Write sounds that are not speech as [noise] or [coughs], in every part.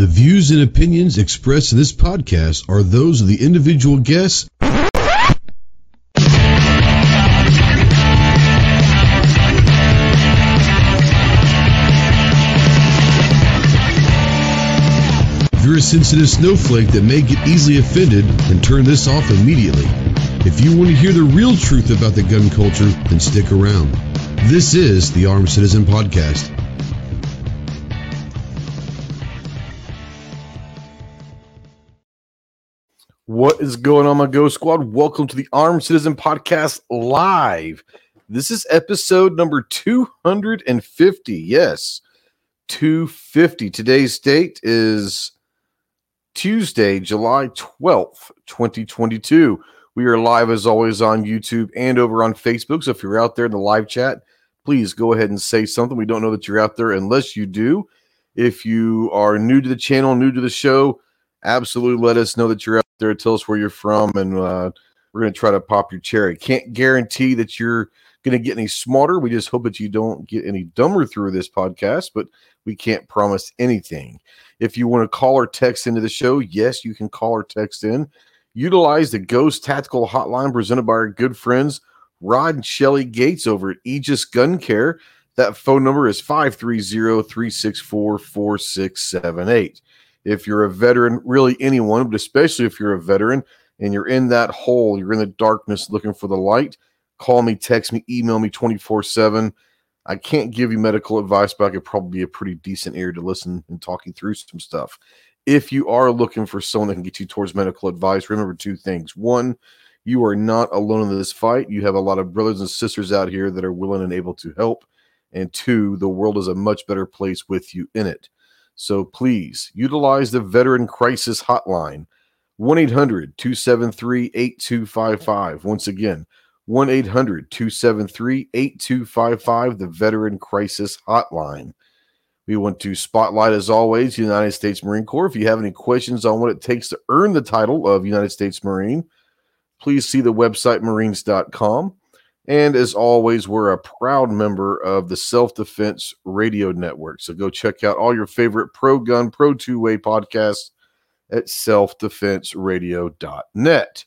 The views and opinions expressed in this podcast are those of the individual guests. If you're a sensitive snowflake that may get easily offended, then turn this off immediately. If you want to hear the real truth about the gun culture, then stick around. This is the Armed Citizen Podcast. What is going on, my Ghost Squad? Welcome to the Armed Citizen Podcast Live. This is episode number 250. Yes, 250. Today's date is Tuesday, July 12th, 2022. We are live as always on YouTube and over on Facebook. So if you're out there in the live chat, please go ahead and say something. We don't know that you're out there unless you do. If you are new to the channel, new to the show, absolutely let us know that you're out there. Tell us where you're from, and uh, we're going to try to pop your cherry. Can't guarantee that you're going to get any smarter. We just hope that you don't get any dumber through this podcast, but we can't promise anything. If you want to call or text into the show, yes, you can call or text in. Utilize the Ghost Tactical Hotline presented by our good friends Rod and Shelly Gates over at Aegis Gun Care. That phone number is 530 364 4678 if you're a veteran, really anyone, but especially if you're a veteran and you're in that hole, you're in the darkness looking for the light, call me, text me, email me 24 7. I can't give you medical advice, but I could probably be a pretty decent ear to listen and talking through some stuff. If you are looking for someone that can get you towards medical advice, remember two things. One, you are not alone in this fight. You have a lot of brothers and sisters out here that are willing and able to help. And two, the world is a much better place with you in it. So please utilize the Veteran Crisis Hotline, 1 800 273 8255. Once again, 1 800 273 8255, the Veteran Crisis Hotline. We want to spotlight, as always, United States Marine Corps. If you have any questions on what it takes to earn the title of United States Marine, please see the website marines.com. And as always, we're a proud member of the Self Defense Radio Network. So go check out all your favorite pro gun, pro 2A podcasts at selfdefenseradio.net.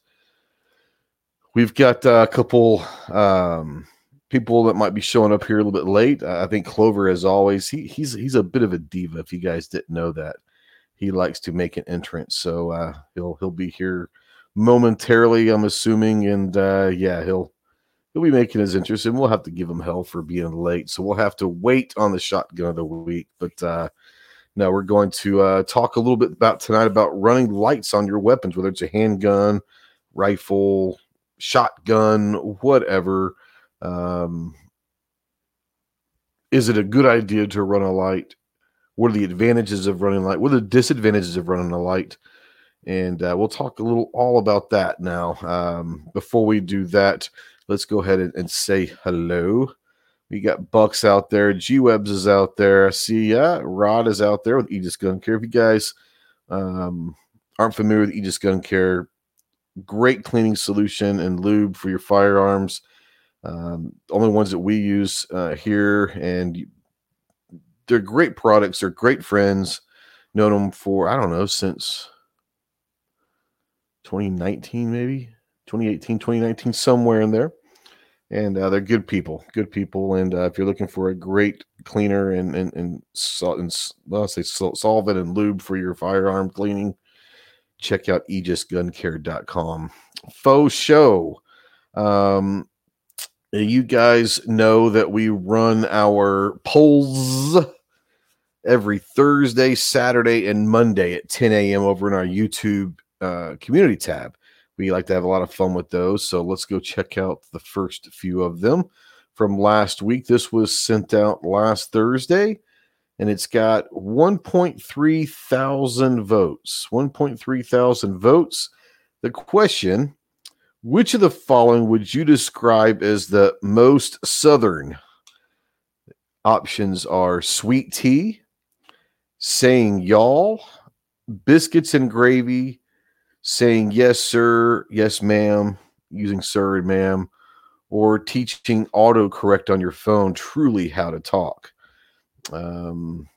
We've got a couple um, people that might be showing up here a little bit late. I think Clover, as always, he, he's he's a bit of a diva. If you guys didn't know that, he likes to make an entrance, so uh, he'll he'll be here momentarily. I'm assuming, and uh, yeah, he'll he'll be making his interest, and we'll have to give him hell for being late. So we'll have to wait on the shotgun of the week. But uh, we're going to uh, talk a little bit about tonight about running lights on your weapons, whether it's a handgun, rifle, shotgun, whatever. Um, is it a good idea to run a light? What are the advantages of running light? What are the disadvantages of running a light? And uh, we'll talk a little all about that now. Um, before we do that, let's go ahead and, and say hello. We got Bucks out there, G Webs is out there. I see ya. Rod is out there with Aegis Gun Care. If you guys um, aren't familiar with Aegis Gun Care, great cleaning solution and lube for your firearms. Um, only ones that we use uh, here, and they're great products. They're great friends. Known them for I don't know since 2019, maybe 2018, 2019, somewhere in there. And uh, they're good people, good people. And uh, if you're looking for a great cleaner and and and, sol- and well, say sol- solvent and lube for your firearm cleaning, check out aegisguncare.com. Faux show. Um, you guys know that we run our polls every Thursday, Saturday, and Monday at 10 a.m. over in our YouTube uh, community tab. We like to have a lot of fun with those. So let's go check out the first few of them from last week. This was sent out last Thursday and it's got 1.3 thousand votes. 1.3 thousand votes. The question which of the following would you describe as the most southern? Options are sweet tea, saying y'all, biscuits and gravy, saying yes, sir, yes, ma'am, using sir and ma'am, or teaching autocorrect on your phone truly how to talk. Um,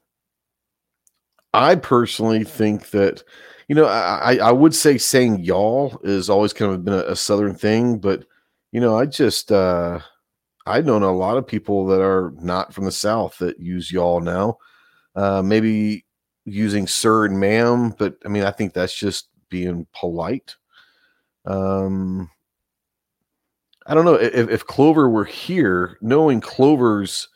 I personally think that, you know, I, I would say saying y'all is always kind of been a, a southern thing, but you know, I just uh, I've known a lot of people that are not from the South that use y'all now. Uh maybe using sir and ma'am, but I mean I think that's just being polite. Um I don't know if, if Clover were here, knowing Clover's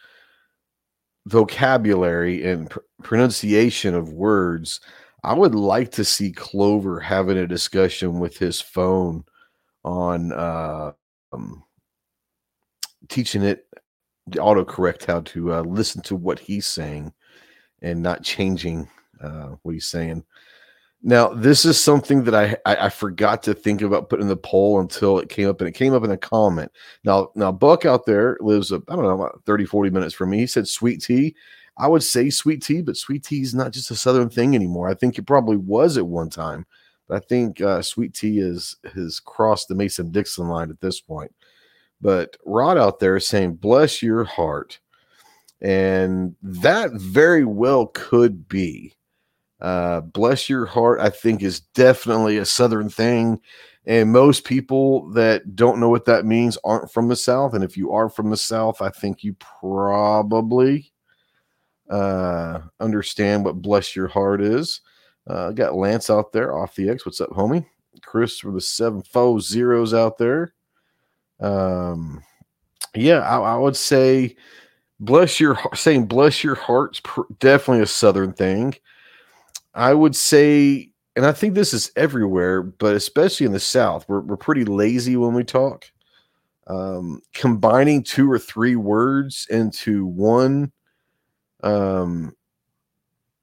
vocabulary and pr- pronunciation of words, I would like to see Clover having a discussion with his phone on uh, um, teaching it the autocorrect how to uh, listen to what he's saying and not changing uh, what he's saying. Now, this is something that I, I, I forgot to think about putting in the poll until it came up, and it came up in a comment. Now, now Buck out there lives, I don't know, about 30, 40 minutes from me. He said sweet tea. I would say sweet tea, but sweet tea is not just a southern thing anymore. I think it probably was at one time, but I think uh, sweet tea is has crossed the Mason Dixon line at this point. But Rod out there is saying, "Bless your heart," and that very well could be uh, bless your heart, I think, is definitely a Southern thing. And most people that don't know what that means aren't from the South. And if you are from the South, I think you probably uh, understand what bless your heart is. Uh, got Lance out there off the X. What's up, homie? Chris for the seven four zeros out there. Um, yeah, I, I would say bless your saying bless your heart's pr- definitely a Southern thing. I would say, and I think this is everywhere, but especially in the South, we're, we're pretty lazy when we talk. Um, combining two or three words into one um,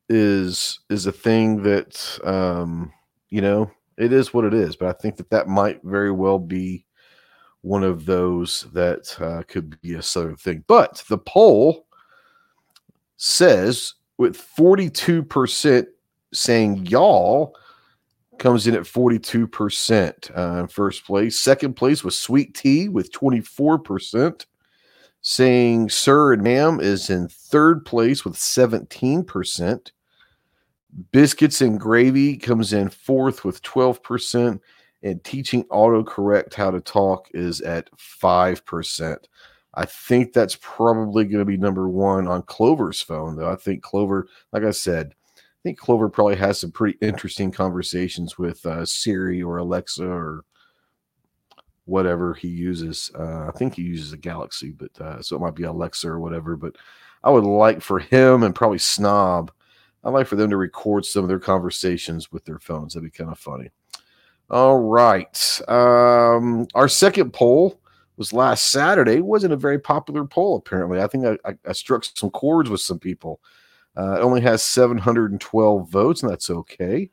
is is a thing that um, you know it is what it is. But I think that that might very well be one of those that uh, could be a southern thing. But the poll says with forty two percent saying y'all comes in at 42% uh, in first place. Second place was Sweet Tea with 24%. Saying Sir and Ma'am is in third place with 17%. Biscuits and Gravy comes in fourth with 12%. And teaching autocorrect how to talk is at 5%. I think that's probably going to be number one on Clover's phone, though. I think Clover, like I said, think Clover probably has some pretty interesting conversations with uh, Siri or Alexa or whatever he uses. Uh, I think he uses a Galaxy, but uh, so it might be Alexa or whatever. But I would like for him and probably Snob, I'd like for them to record some of their conversations with their phones. That'd be kind of funny. All right. Um, our second poll was last Saturday. It wasn't a very popular poll, apparently. I think I, I, I struck some chords with some people. Uh, it only has 712 votes, and that's okay.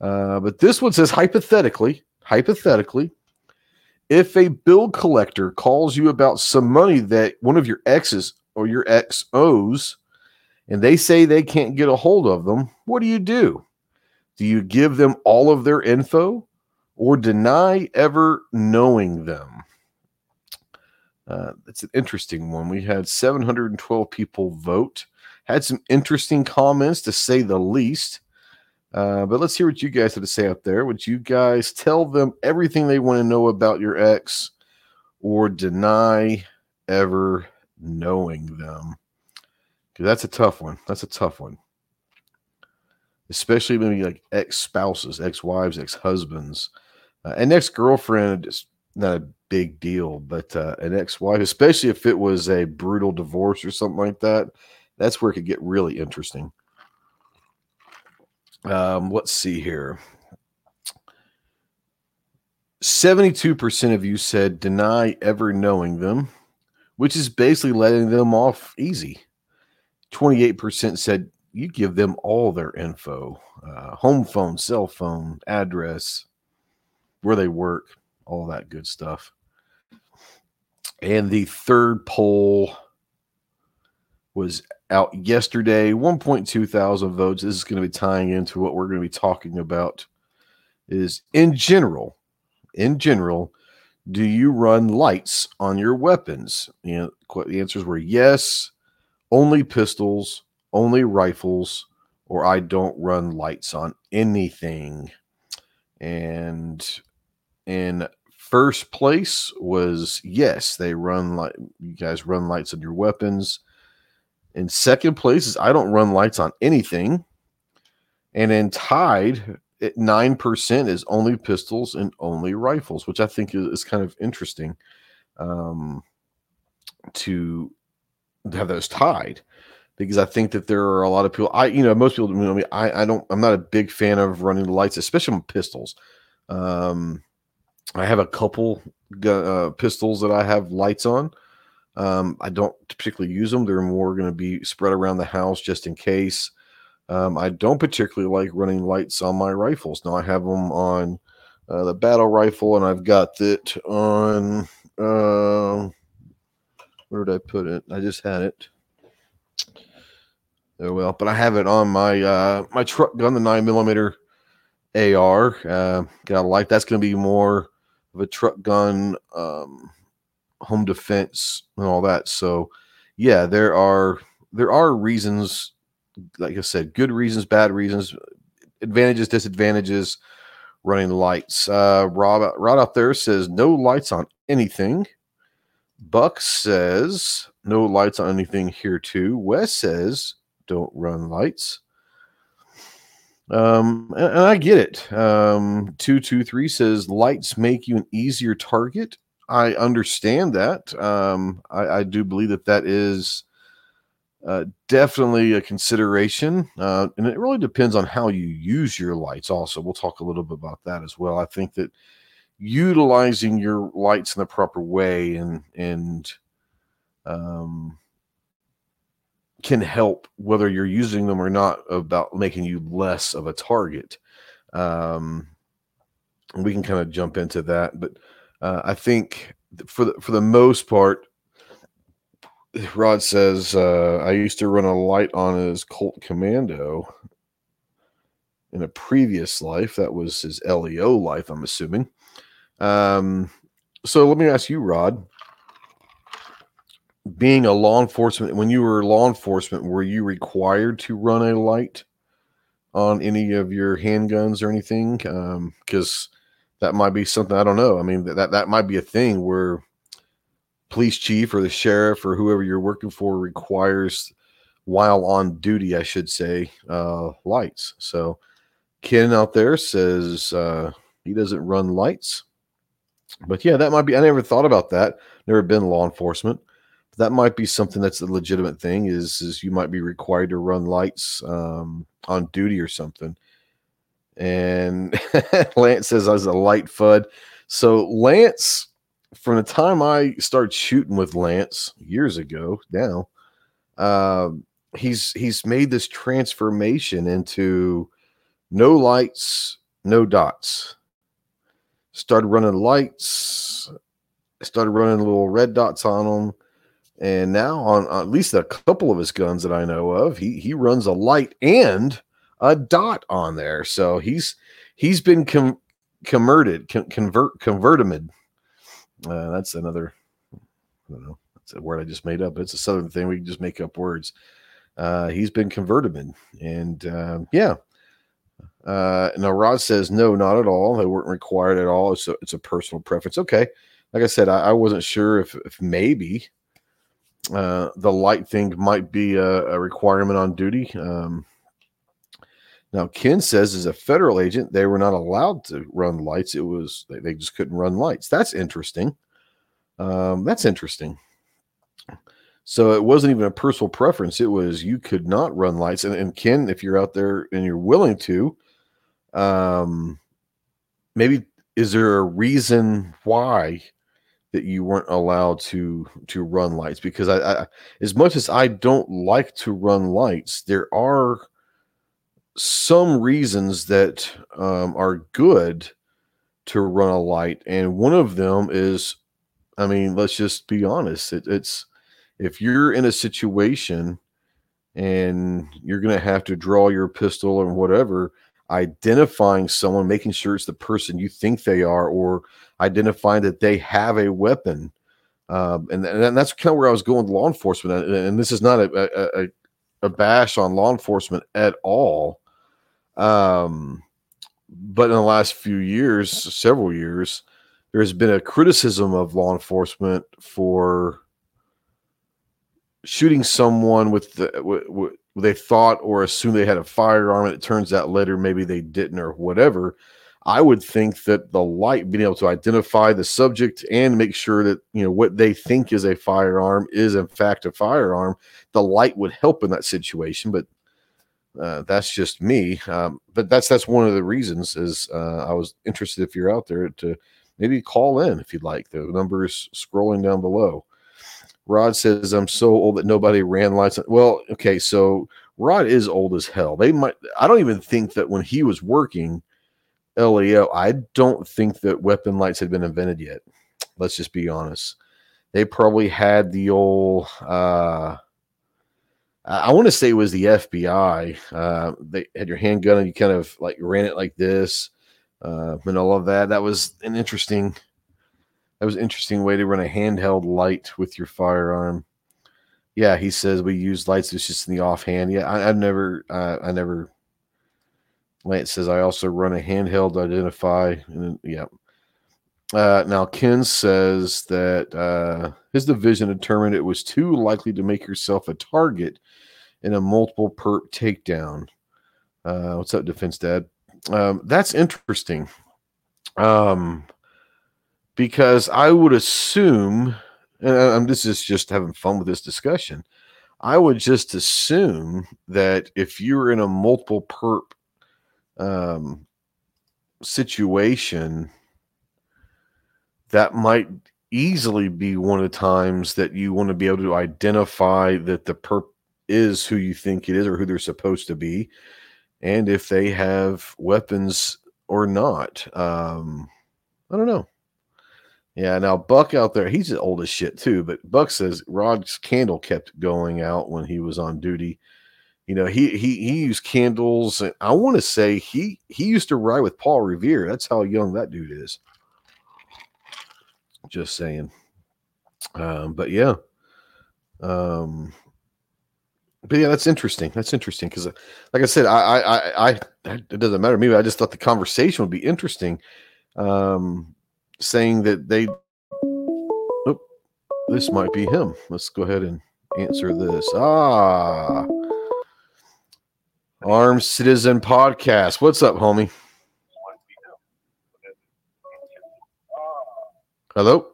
Uh, but this one says hypothetically, hypothetically, if a bill collector calls you about some money that one of your exes or your ex owes, and they say they can't get a hold of them, what do you do? Do you give them all of their info or deny ever knowing them? Uh, an interesting one. We had 712 people vote had some interesting comments to say the least. Uh, but let's hear what you guys have to say out there. Would you guys tell them everything they want to know about your ex or deny ever knowing them? Because that's a tough one. That's a tough one. Especially maybe like ex spouses, ex wives, ex husbands. Uh, ex girlfriend is not a big deal, but uh, an ex wife, especially if it was a brutal divorce or something like that, that's where it could get really interesting. Um, let's see here. 72% of you said deny ever knowing them, which is basically letting them off easy. 28% said you give them all their info uh, home phone, cell phone, address, where they work, all that good stuff. And the third poll was out yesterday. 1.2 thousand votes. This is going to be tying into what we're going to be talking about. Is in general, in general, do you run lights on your weapons? You know, the answers were yes, only pistols, only rifles, or I don't run lights on anything. And in first place was yes, they run like you guys run lights on your weapons. In second place is I don't run lights on anything. And in tied at 9% is only pistols and only rifles, which I think is, kind of interesting um, to have those tied because I think that there are a lot of people. I, you know, most people, you know, me, I, I don't, I'm not a big fan of running the lights, especially on pistols. Um, I have a couple uh, pistols that I have lights on. Um, I don't particularly use them. They're more going to be spread around the house just in case. Um, I don't particularly like running lights on my rifles. Now I have them on uh, the battle rifle, and I've got it on. Uh, where did I put it? I just had it. Oh well, but I have it on my uh, my truck gun, the nine millimeter AR. Uh, got a light. That's going to be more of a truck gun, um, home defense, and all that. So, yeah, there are there are reasons like I said, good reasons, bad reasons, advantages, disadvantages, running lights. Uh, Rob, Rod out there says no lights on anything. Buck says no lights on anything here too. Wes says don't run lights. Um, and, and I get it. Um, two two three says lights make you an easier target. I understand that. Um, I, I do believe that that is uh, definitely a consideration. Uh, and it really depends on how you use your lights, also. We'll talk a little bit about that as well. I think that utilizing your lights in the proper way and, and, um, can help whether you're using them or not about making you less of a target. Um, we can kind of jump into that, but uh, I think for the, for the most part, Rod says, uh, I used to run a light on his Colt Commando in a previous life. That was his LEO life, I'm assuming. Um, so let me ask you, Rod. Being a law enforcement, when you were law enforcement, were you required to run a light on any of your handguns or anything? Because um, that might be something I don't know. I mean, that that might be a thing where police chief or the sheriff or whoever you're working for requires while on duty i should say uh, lights. So ken out there says uh, he doesn't run lights. But yeah that might be i never thought about that. Never been law enforcement. That might be something that's a legitimate thing is is you might be required to run lights um, on duty or something and [laughs] lance says i was a light Fudd so lance from the time I started shooting with Lance years ago now, uh, he's he's made this transformation into no lights, no dots. Started running lights, started running little red dots on them, and now on, on at least a couple of his guns that I know of, he he runs a light and a dot on there. So he's he's been com- converted, con- convert converted uh, that's another, I don't know, that's a word I just made up. It's a southern thing. We can just make up words. Uh, he's been converted, and uh, yeah. Uh, now Rod says no, not at all. They weren't required at all. It's a, it's a personal preference. Okay, like I said, I, I wasn't sure if if maybe uh, the light thing might be a, a requirement on duty. Um, now, Ken says as a federal agent, they were not allowed to run lights. It was they, they just couldn't run lights. That's interesting. Um, that's interesting. So it wasn't even a personal preference. It was you could not run lights. And, and Ken, if you're out there and you're willing to, um, maybe is there a reason why that you weren't allowed to to run lights? Because I, I as much as I don't like to run lights, there are some reasons that um, are good to run a light, and one of them is, I mean, let's just be honest. It, it's if you're in a situation and you're going to have to draw your pistol or whatever, identifying someone, making sure it's the person you think they are, or identifying that they have a weapon. Um, and, and that's kind of where I was going with law enforcement. And this is not a, a a bash on law enforcement at all. Um, but in the last few years, several years, there's been a criticism of law enforcement for shooting someone with the what they thought or assumed they had a firearm and it turns out later maybe they didn't or whatever. I would think that the light being able to identify the subject and make sure that you know what they think is a firearm is in fact a firearm the light would help in that situation. But uh, that's just me um, but that's that's one of the reasons is uh, i was interested if you're out there to maybe call in if you'd like the number is scrolling down below Rod says, I'm so old that nobody ran lights. Well, okay, so Rod is old as hell. They might, I don't even think that when he was working LEO, I don't think that weapon lights had been invented yet. Let's just be honest. They probably had the old, uh, I want to say it was the FBI. Uh, they had your handgun and you kind of like ran it like this uh, and all of that. That was an interesting that was an interesting way to run a handheld light with your firearm. Yeah, he says we use lights. It's just in the offhand. Yeah, I, have never, uh, I never. Lance says I also run a handheld identify. And yeah. Uh, now Ken says that uh, his division determined it was too likely to make yourself a target in a multiple perp takedown. Uh, what's up, Defense Dad? Um, that's interesting. Um, because I would assume, and I'm, this is just having fun with this discussion. I would just assume that if you're in a multiple perp um, situation, that might easily be one of the times that you want to be able to identify that the perp is who you think it is or who they're supposed to be, and if they have weapons or not. Um, I don't know. Yeah, now Buck out there, he's old as shit too. But Buck says Rod's candle kept going out when he was on duty. You know, he he he used candles, and I want to say he he used to ride with Paul Revere. That's how young that dude is. Just saying. Um, but yeah, um, but yeah, that's interesting. That's interesting because, like I said, I, I, I, I, it doesn't matter to me. I just thought the conversation would be interesting. Um, saying that they oh, this might be him. Let's go ahead and answer this. Ah, Armed Citizen Podcast. What's up, homie? Hello.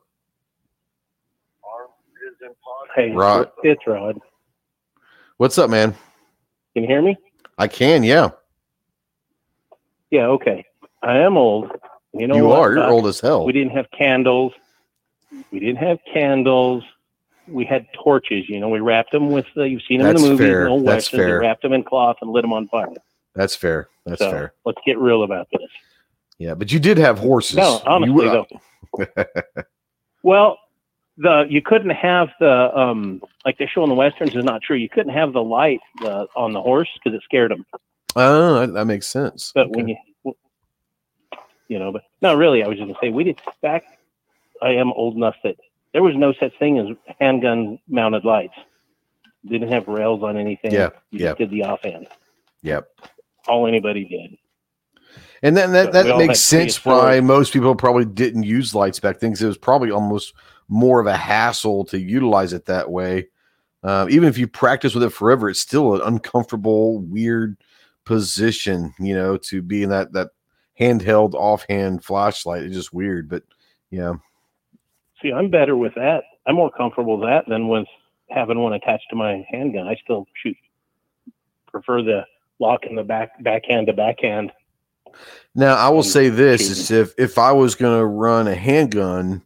Hey, Rod. It's Rod. What's up, man? Can you hear me? I can, yeah. Yeah, okay. I am old, you know you what, are. You're Doc? old as hell. We didn't have candles. We didn't have candles. We had torches. You know, we wrapped them with. Uh, you've seen them That's in the movies, fair. old That's westerns. We fair. wrapped them in cloth and lit them on fire. That's fair. That's so fair. let's get real about this. Yeah, but you did have horses. No, honestly, You- though. [laughs] Well, the you couldn't have the um like they show in the westerns is not true. You couldn't have the light uh, on the horse because it scared them. Oh, that, that makes sense. But Okay. when you, you know, but no, really, I was just gonna say we did back. I am old enough that there was no such thing as handgun mounted lights. Didn't have rails on anything. Yeah, you yeah. just did the offhand. Yep. All anybody did. And then that, So that makes had sense prehistoric- why most people probably didn't use lights back then because it was probably almost more of a hassle to utilize it that way. Uh, even if you practice with it forever, it's still an uncomfortable, weird position, you know, to be in that that handheld offhand flashlight. It's just weird, but yeah, See, I'm better with that. I'm more comfortable with that than with having one attached to my handgun. I still shoot. Prefer the lock in the back backhand to backhand. Now I will say this: is if if I was going to run a handgun,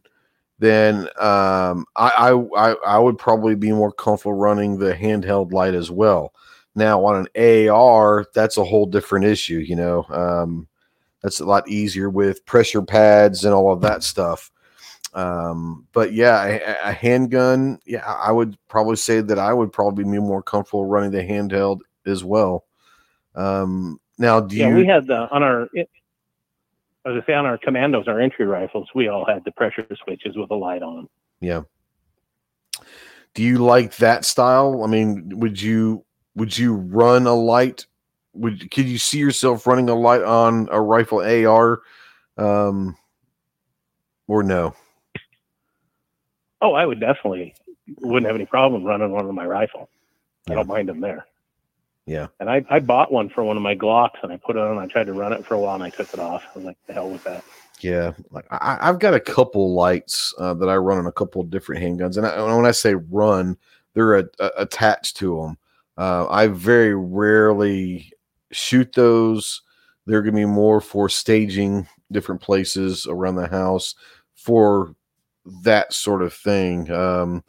then um, I, I I I would probably be more comfortable running the handheld light as well. Now on an AR, that's a whole different issue. You know, um, that's a lot easier with pressure pads and all of that stuff. Um, but yeah, a, a handgun, yeah, I would probably say that I would probably be more comfortable running the handheld as well. Um, now, do yeah, you? we had the on our. It, I was gonna say on our commandos, our entry rifles, we all had the pressure switches with a light on them. Yeah. Do you like that style? I mean, would you would you run a light? Would could you see yourself running a light on a rifle AR, um, or no? Oh, I would definitely wouldn't have any problem running one on my rifle. I don't mind them there. Yeah. And I, I bought one for one of my Glocks and I put it on. I tried to run it for a while and I took it off. I was like, the hell with that. Yeah, like I, I've got a couple lights uh, that I run on a couple of different handguns, and, I, and when I say run, they're a, a- attached to them. Uh, I very rarely shoot those. They're going to be more for staging different places around the house for that sort of thing. Um,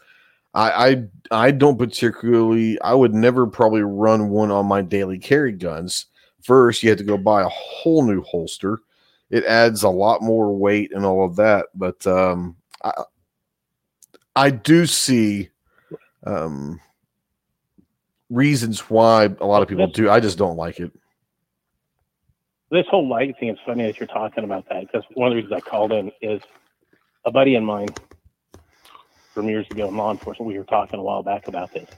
I, I I don't particularly. I would never probably run one on my daily carry guns. First, you have to go buy a whole new holster it adds a lot more weight and all of that. But um, I, I do see um, reasons why a lot of people That's- do. I just don't like it. This whole light thing, it's funny that you're talking about that because one of the reasons I called in is a buddy of mine from years ago in law enforcement. We were talking a while back about this.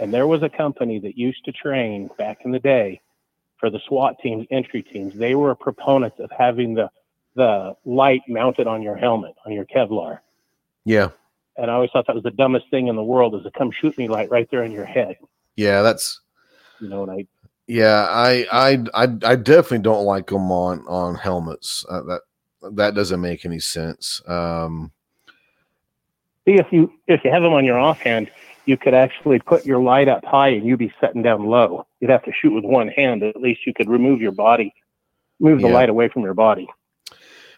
And there was a company that used to train back in the day for the SWAT teams, entry teams. They were proponents of having the the light mounted on your helmet, on your Kevlar. Yeah, And I always thought that was the dumbest thing in the world is to come shoot me light right there in your head. yeah, that's You know, and I yeah. I I I, I definitely don't like them on on helmets. Uh, that that doesn't make any sense. Um, see if you if you have them on your offhand, you could actually put your light up high and you'd be setting down low. You'd have to shoot with one hand. At least you could remove your body, move the Yeah. light away from your body.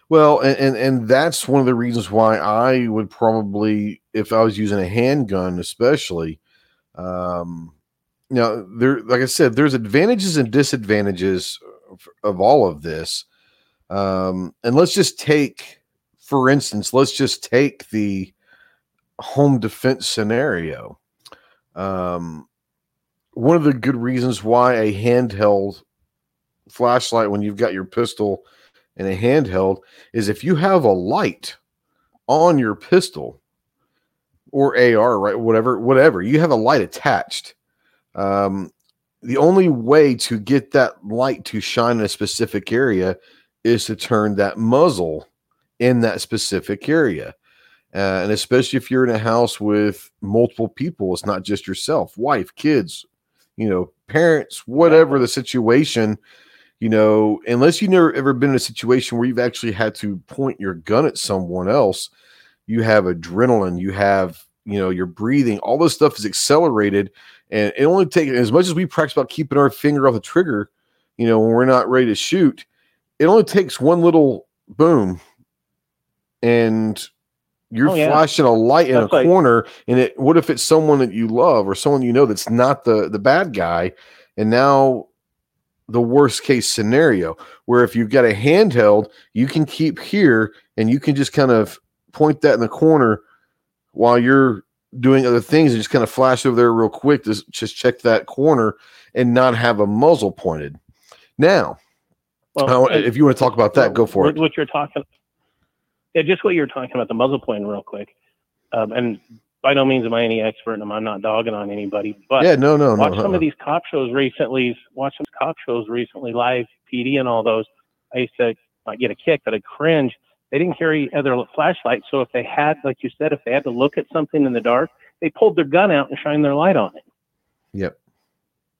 Well, and, and and that's one of the reasons why I would probably, if I was using a handgun, especially, um, you know, there, like I said, there's advantages and disadvantages of, of all of this. Um, and let's just take, for instance, let's just take the home defense scenario. Um, one of the good reasons why a handheld flashlight, when you've got your pistol and a handheld, is if you have a light on your pistol or AR, right? Whatever, whatever, you have a light attached. Um, the only way to get that light to shine in a specific area is to turn that muzzle in that specific area. Uh, and especially if you're in a house with multiple people, it's not just yourself, wife, kids, you know, parents, whatever the situation, you know, unless you've never ever been in a situation where you've actually had to point your gun at someone else, you have adrenaline, you have, you know, your breathing, all this stuff is accelerated. And it only takes as much as we practice about keeping our finger off the trigger, you know, when we're not ready to shoot, it only takes one little boom and you're Oh, yeah. flashing a light in That's a like- corner and it what if it's someone that you love or someone you know that's not the the bad guy? And now the worst case scenario where if you've got a handheld you can keep here and you can just kind of point that in the corner while you're doing other things and just kind of flash over there real quick to just check that corner and not have a muzzle pointed. Now Well, if you want to talk about that go for what, it. What you're talking, yeah, just what you're talking about the muzzle point, real quick. Um, and by no means am I any expert, and I'm not dogging on anybody, but yeah no no no watch some uh-uh. of these cop shows recently. Watch some cop shows recently, live PD and all those. I used to not get a kick, but I cringe. They didn't carry other flashlights, so if they had, like you said, if they had to look at something in the dark, they pulled their gun out and shined their light on it yep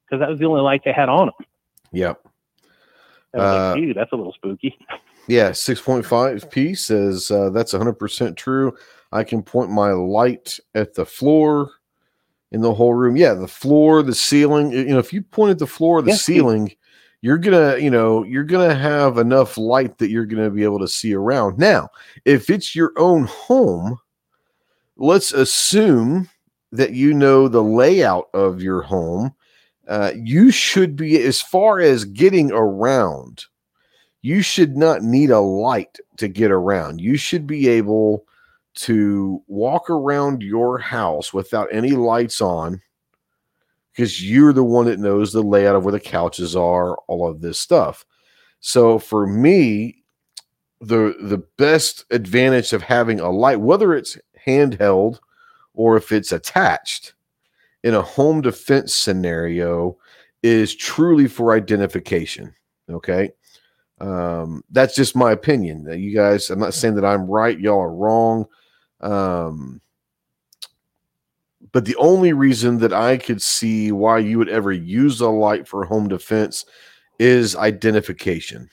because that was the only light they had on them. yep I was Uh, like, dude, that's a little spooky. [laughs] Yeah, 6.5 P says uh, that's 100% true. I can point my light at the floor in the whole room. Yeah, the floor, the ceiling. You know, if you point at the floor or the ceiling, you're going to, you know, you're going to have enough light that you're going to be able to see around. Now, if it's your own home, let's assume that you know the layout of your home. Uh, you should be, as far as getting around, you should not need a light to get around. You should be able to walk around your house without any lights on because you're the one that knows the layout of where the couches are, all of this stuff. So for me, the the best advantage of having a light, whether it's handheld or if it's attached, in a home defense scenario is truly for identification. Okay. Um, that's just my opinion. You guys, I'm not saying that I'm right, y'all are wrong. Um, but the only reason that I could see why you would ever use a light for home defense is identification.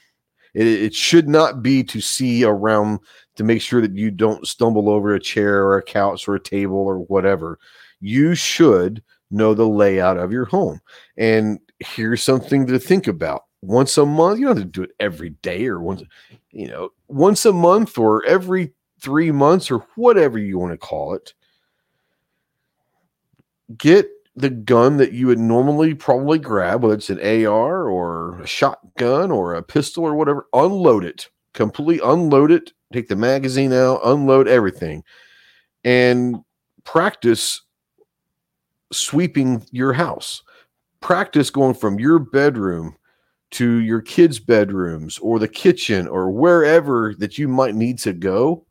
It, it, should not be to see around to make sure that you don't stumble over a chair or a couch or a table or whatever. You should know the layout of your home. And here's something to think about. Once a month, you don't have to do it every day or once, you know, once a month or every three months or whatever you want to call it. Get the gun that you would normally probably grab, whether it's an AR or a shotgun or a pistol or whatever, unload it, completely unload it, take the magazine out, unload everything, and practice sweeping your house. Practice going from your bedroom to your kids' bedrooms or the kitchen or wherever that you might need to go.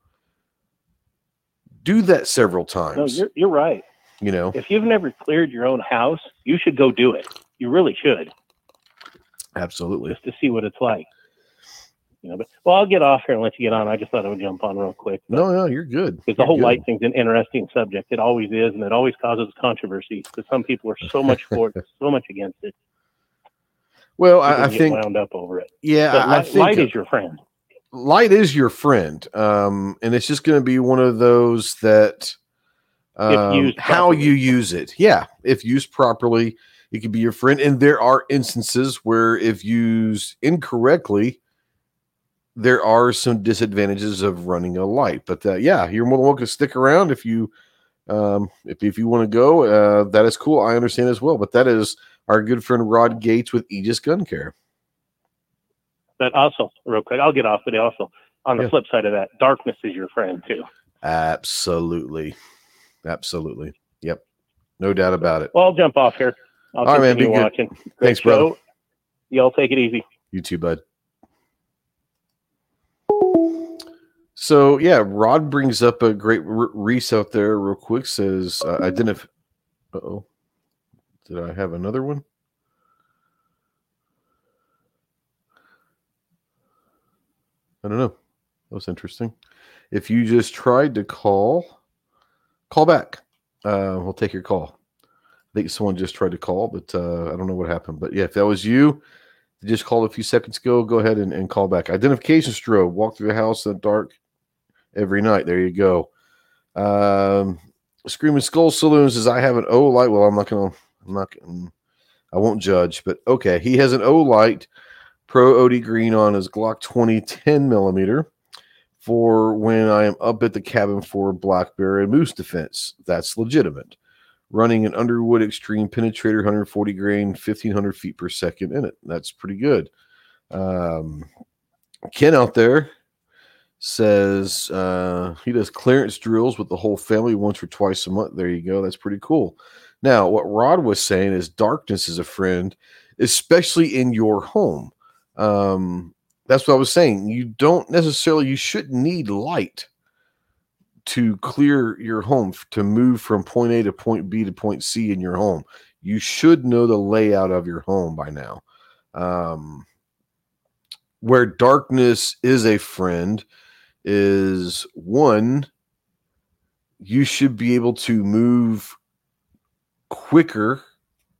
Do that several times. No, you're, you're right. You know, if you've never cleared your own house, you should go do it. You really should. Absolutely. Just to see what it's like. You know, but well, I'll get off here and let you get on. I just thought I would jump on real quick. No, no, you're good. Because the whole good. light thing's an interesting subject. It always is, and it always causes controversy because some people are so much for it, [laughs] so much against it. Well, I, I think wound up over it. Yeah, but I think light is your friend. Light is your friend, um, and it's just going to be one of those that um, how you use it. Yeah, if used properly, it could be your friend. And there are instances where, if used incorrectly, there are some disadvantages of running a light. But uh, yeah, you're more than welcome to stick around if you um, if if you want to go. Uh, that is cool. I understand as well. But that is our good friend Rod Gates with Aegis Gun Care. But also, real quick, I'll get off. But also, on the yeah. flip side of that, darkness is your friend too. Absolutely, absolutely. Yep, no doubt about it. Well, I'll jump off here. I'll All right, man. Be watching. Thanks, show. brother. Y'all take it easy. You too, bud. So yeah, Rod brings up a great Reese out there real quick. Says uh, identify. Oh, did I have another one? I don't know. That was interesting. If you just tried to call, call back. Uh, we'll take your call. I think someone just tried to call, but uh, I don't know what happened. But yeah, if that was you, just called a few seconds ago, go ahead and, and call back. Identification strobe. Walk through the house in the dark every night. There you go. Um, Screaming Skull Saloon says, I have an Olight. Well, I'm not going to, I'm not going I won't judge, but okay. He has an Olight Pro OD green on his Glock 20 10 millimeter for when I am up at the cabin for black bear and moose defense. That's legitimate. Running an Underwood Extreme Penetrator 140 grain, 1500 feet per second in it. That's pretty good. Um, Ken out there says uh, he does clearance drills with the whole family once or twice a month. There you go. That's pretty cool. Now, what Rod was saying is darkness is a friend, especially in your home. Um, that's what I was saying. You don't necessarily, you shouldn't need light to clear your home to move from point A to point B to point C in your home. You should know the layout of your home by now. Um, where darkness is a friend is one, you should be able to move quicker,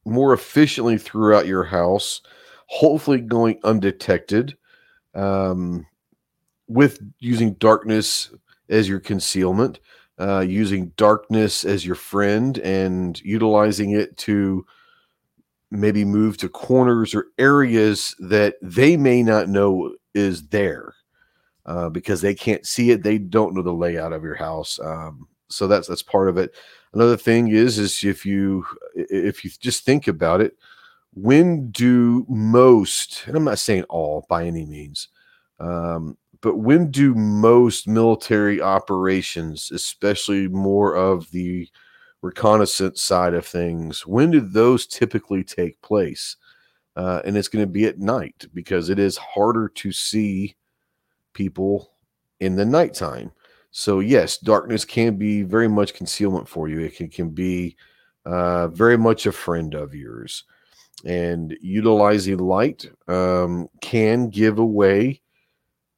more efficiently throughout your house, hopefully going undetected, um, with using darkness as your concealment, uh, using darkness as your friend, and utilizing it to maybe move to corners or areas that they may not know is there uh, because they can't see it. They don't know the layout of your house. Um, so that's that's part of it. Another thing is is if you if you just think about it, when do most and I'm not saying all by any means, um, but when do most military operations, especially more of the reconnaissance side of things, when do those typically take place? Uh, and it's going to be at night because it is harder to see people in the nighttime. So yes, darkness can be very much concealment for you. It can, can be uh, very much a friend of yours. And utilizing light um, can give away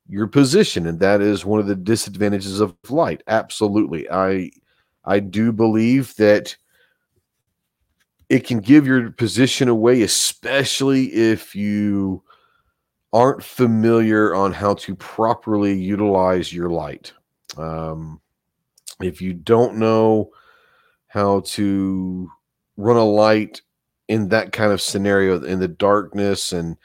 your position, and that is one of the disadvantages of light. Absolutely, I I do believe that it can give your position away, especially if you aren't familiar on how to properly utilize your light. Um, if you don't know how to run a light in that kind of scenario in the darkness and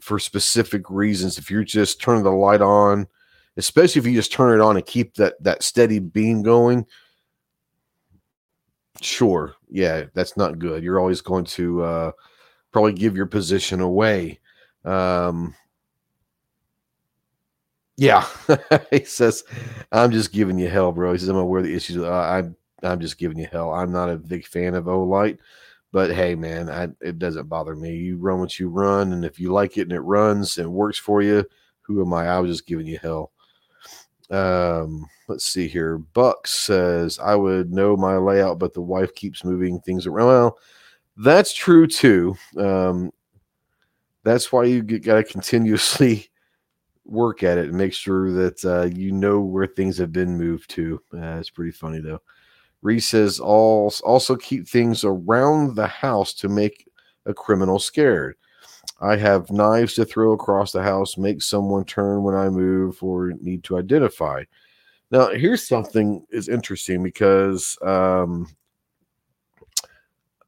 for specific reasons, if you're just turning the light on, especially if you just turn it on and keep that that steady beam going, sure, yeah, that's not good. You're always going to uh, probably give your position away. Um, yeah, [laughs] he says, "I'm just giving you hell, bro." He says, "I'm aware of the issues. Uh, I'm I'm just giving you hell. I'm not a big fan of Olight, but hey, man, I, it doesn't bother me. You run what you run, and if you like it and it runs and works for you, who am I? I was just giving you hell." Um, let's see here. Buck says, "I would know my layout, but the wife keeps moving things around." Well, that's true too. Um, that's why you got to continuously [laughs] work at it and make sure that uh, you know where things have been moved to. Uh, it's pretty funny though. Reese says also keep things around the house to make a criminal scared. I have knives to throw across the house, make someone turn when I move or need to identify. Now, here's something is interesting because um,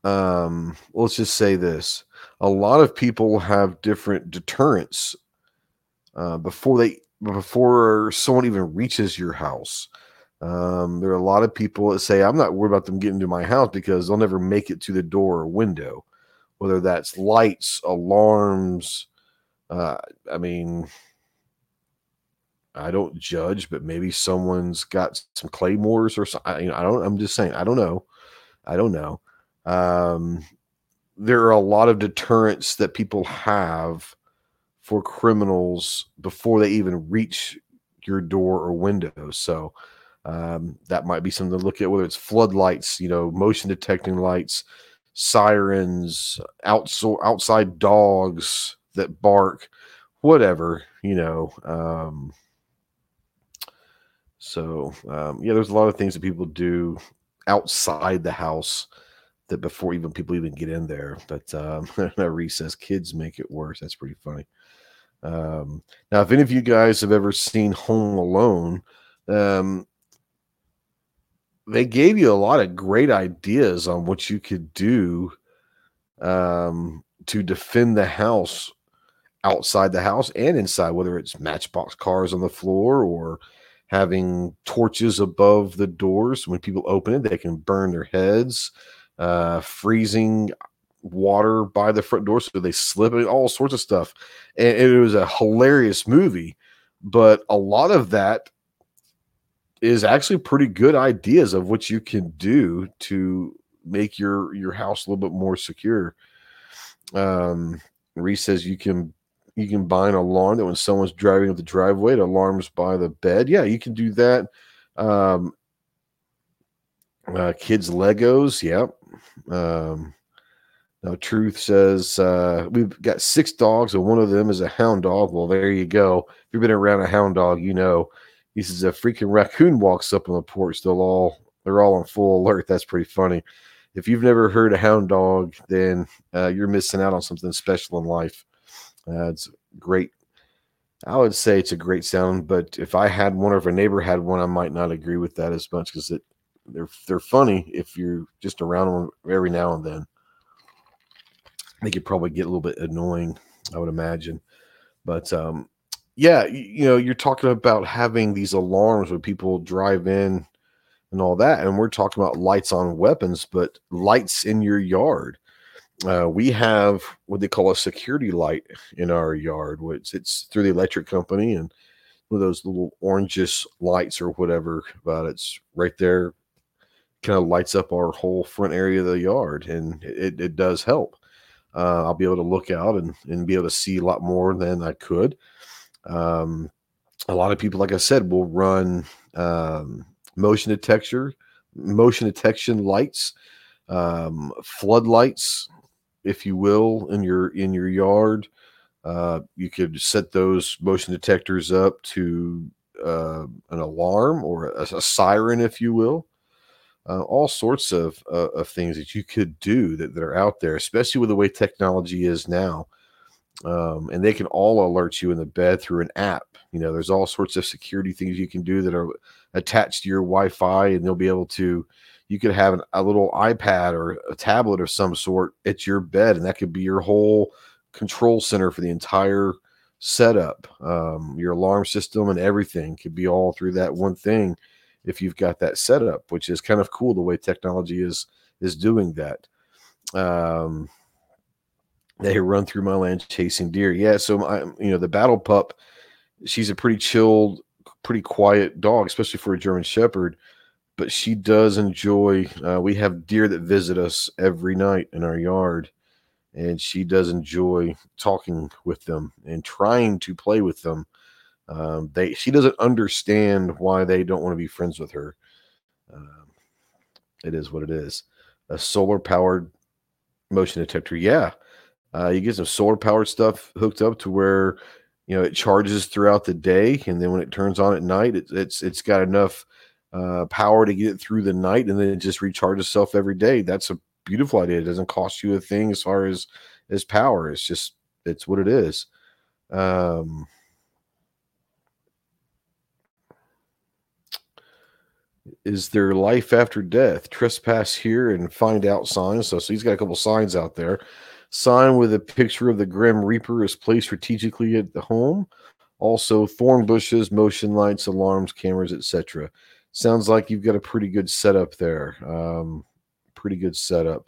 um, let's just say this: a lot of people have different deterrents uh, before they before someone even reaches your house. Um, there are a lot of people that say, I'm not worried about them getting to my house because they'll never make it to the door or window, whether that's lights, alarms. Uh, I mean, I don't judge, but maybe someone's got some claymores or something. I don't, I'm just saying, I don't know. I don't know. Um, there are a lot of deterrents that people have for criminals before they even reach your door or window. So um, that might be something to look at, whether it's floodlights, you know, motion detecting lights, sirens, outside outside dogs that bark, whatever, you know. Um, so um, yeah, there's a lot of things that people do outside the house that before even people even get in there. But um, [laughs] Reese says kids make it worse. That's pretty funny. Um, now, if any of you guys have ever seen Home Alone, um, they gave you a lot of great ideas on what you could do um, to defend the house outside the house and inside, whether it's matchbox cars on the floor or having torches above the doors. When people open it, they can burn their heads, uh, freezing water by the front door so they slip it, all sorts of stuff. And it was a hilarious movie, but a lot of that is actually pretty good ideas of what you can do to make your your house a little bit more secure. Um, Reese says you can you can buy an alarm that when someone's driving up the driveway, it alarms by the bed. Yeah, you can do that. Um, uh, kids Legos, yep. Um, now, Truth says uh, we've got six dogs, and one of them is a hound dog. Well, there you go. If you've been around a hound dog, you know. He says a freaking raccoon walks up on the porch. They'll all they're all on full alert. That's pretty funny. If you've never heard a hound dog, then uh, you're missing out on something special in life. Uh, it's great. I would say it's a great sound, but if I had one or if a neighbor had one, I might not agree with that as much because it they're they're funny if you're just around them every now and then they could probably get a little bit annoying, I would imagine. But um, yeah, you, you know, you're talking about having these alarms when people drive in and all that, and we're talking about lights on weapons, but lights in your yard. Uh, we have what they call a security light in our yard, which it's through the electric company and one of those little orangish lights or whatever. But it's right there, kind of lights up our whole front area of the yard, and it, it does help uh, I'll be able to look out and, and be able to see a lot more than I could. Um, a lot of people, like I said, will run um, motion detection, motion detection lights um, floodlights, if you will, in your in your yard. Uh, you could set those motion detectors up to uh, an alarm or a, a, siren, if you will. Uh, all sorts of, uh, of things that you could do that, that are out there, especially with the way technology is now. Um, and they can all alert you in the bed through an app. You know, there's all sorts of security things you can do that are attached to your Wi-Fi, and they'll be able to. You could have an, a little iPad or a tablet of some sort at your bed, and that could be your whole control center for the entire setup. Um, your alarm system and everything could be all through that one thing if you've got that setup, which is kind of cool the way technology is is doing that. Um, they run through my land chasing deer. Yeah, so my, you know the battle pup, she's a pretty chilled, pretty quiet dog, especially for a German Shepherd. But she does enjoy. Uh, we have deer that visit us every night in our yard, and she does enjoy talking with them and trying to play with them. Um, they she doesn't understand why they don't want to be friends with her. Um, it is what it is. A solar powered motion detector, yeah. Uh, you get some solar powered stuff hooked up to where you know it charges throughout the day, and then when it turns on at night, it, it's it's got enough uh, power to get it through the night, and then it just recharges itself every day. That's a beautiful idea. It doesn't cost you a thing as far as as power. It's just it's what it is. Um, is there life after death? Trespass here and find out signs. So, so he's got a couple signs out there. Sign with a picture of the Grim Reaper is placed strategically at the home. Also, thorn bushes, motion lights, alarms, cameras, etc. Sounds like you've got a pretty good setup there. Um, pretty good setup.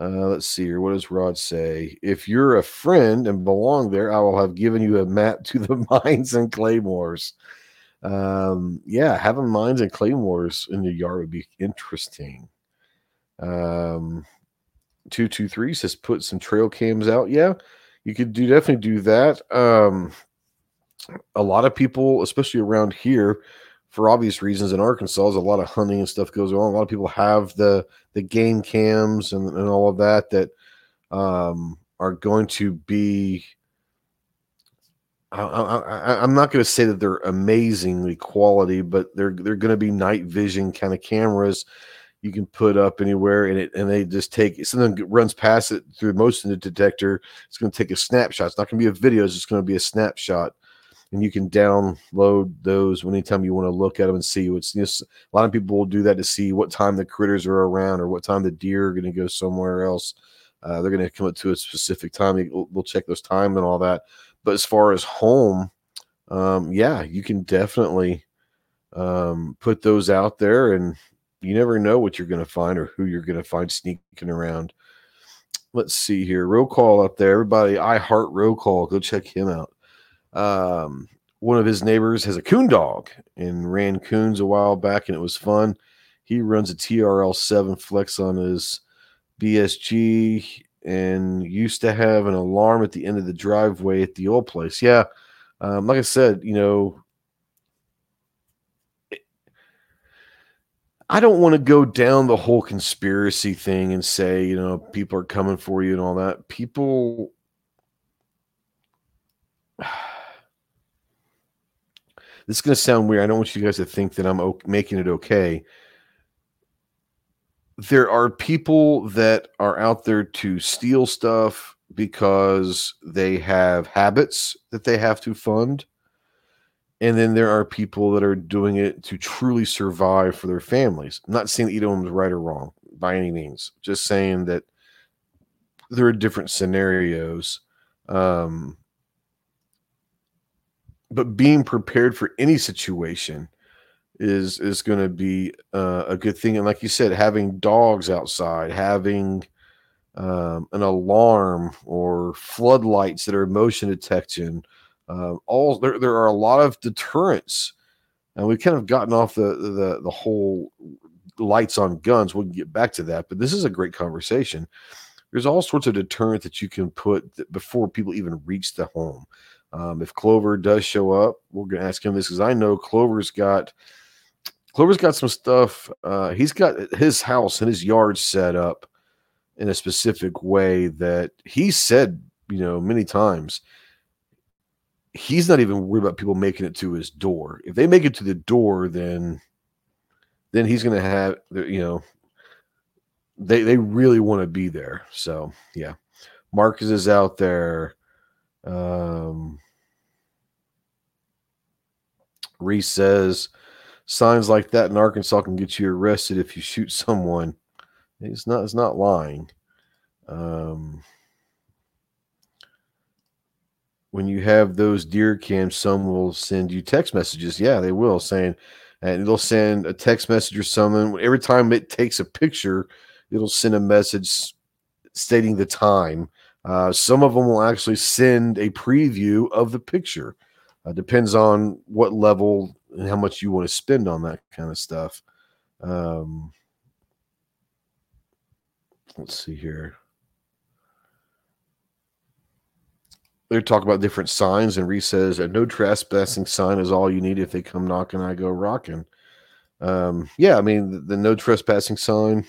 Uh, let's see here. What does Rod say? If you're a friend and belong there, I will have given you a map to the [laughs] mines and claymores. Um, yeah, having mines and claymores in your yard would be interesting. Um, two two three says put some trail cams out. Yeah, you could do definitely do that. Um, a lot of people, especially around here, for obvious reasons in Arkansas, a lot of hunting and stuff goes on. A lot of people have the the game cams and, and all of that that um, are going to be. I, am not going to say that they're amazingly quality, but they're they're going to be night vision kind of cameras you can put up anywhere, and it and they just take something runs past it through motion detector. It's going to take a snapshot. It's not going to be a video. It's just going to be a snapshot and you can download those anytime you want to look at them and see what's you know, a lot of people will do that to see what time the critters are around or what time the deer are going to go somewhere else uh, they're going to come up to a specific time we'll check those time and all that but as far as home um, yeah you can definitely um, put those out there and you never know what you're going to find or who you're going to find sneaking around. Let's see here roll call up there everybody i heart roll call go check him out. Um, one of his neighbors has a coon dog and ran coons a while back, and it was fun. He runs a TLR 7 Flex on his BSG and used to have an alarm at the end of the driveway at the old place. Yeah. Um, like I said, you know, I don't want to go down the whole conspiracy thing and say, you know, people are coming for you and all that. People [sighs] this is going to sound weird. I don't want you guys to think that I'm making it okay. There are people that are out there to steal stuff because they have habits that they have to fund. And then there are people that are doing it to truly survive for their families. I'm not saying either one is right or wrong by any means. Just saying that there are different scenarios. Um, but being prepared for any situation is is going to be uh, a good thing. And like you said, having dogs outside, having um, an alarm or floodlights that are motion detection, uh, all there there are a lot of deterrents, and we've kind of gotten off the the the whole lights on guns. We'll get back to that, but this is a great conversation. There's all sorts of deterrent that you can put before people even reach the home. Um, if Clover does show up, we're going to ask him this because I know Clover's got Clover's got some stuff. Uh, he's got his house and his yard set up in a specific way that he said, you know, many times. He's not even worried about people making it to his door. If they make it to the door, then then he's going to have, you know, they they really want to be there. So yeah, Marcus is out there. Um, Reese says signs like that in Arkansas can get you arrested if you shoot someone. It's not. It's not lying. Um, when you have those deer cams, some will send you text messages. Yeah, they will saying, and they'll send a text message or something. Every time it takes a picture, it'll send a message stating the time. Uh, some of them will actually send a preview of the picture. Uh, depends on what level and how much you want to spend on that kind of stuff. Um, let's see here. They talk about different signs, and Reese says a no trespassing sign is all you need if they come knocking. I go rocking. Um, yeah, I mean the, the, no trespassing sign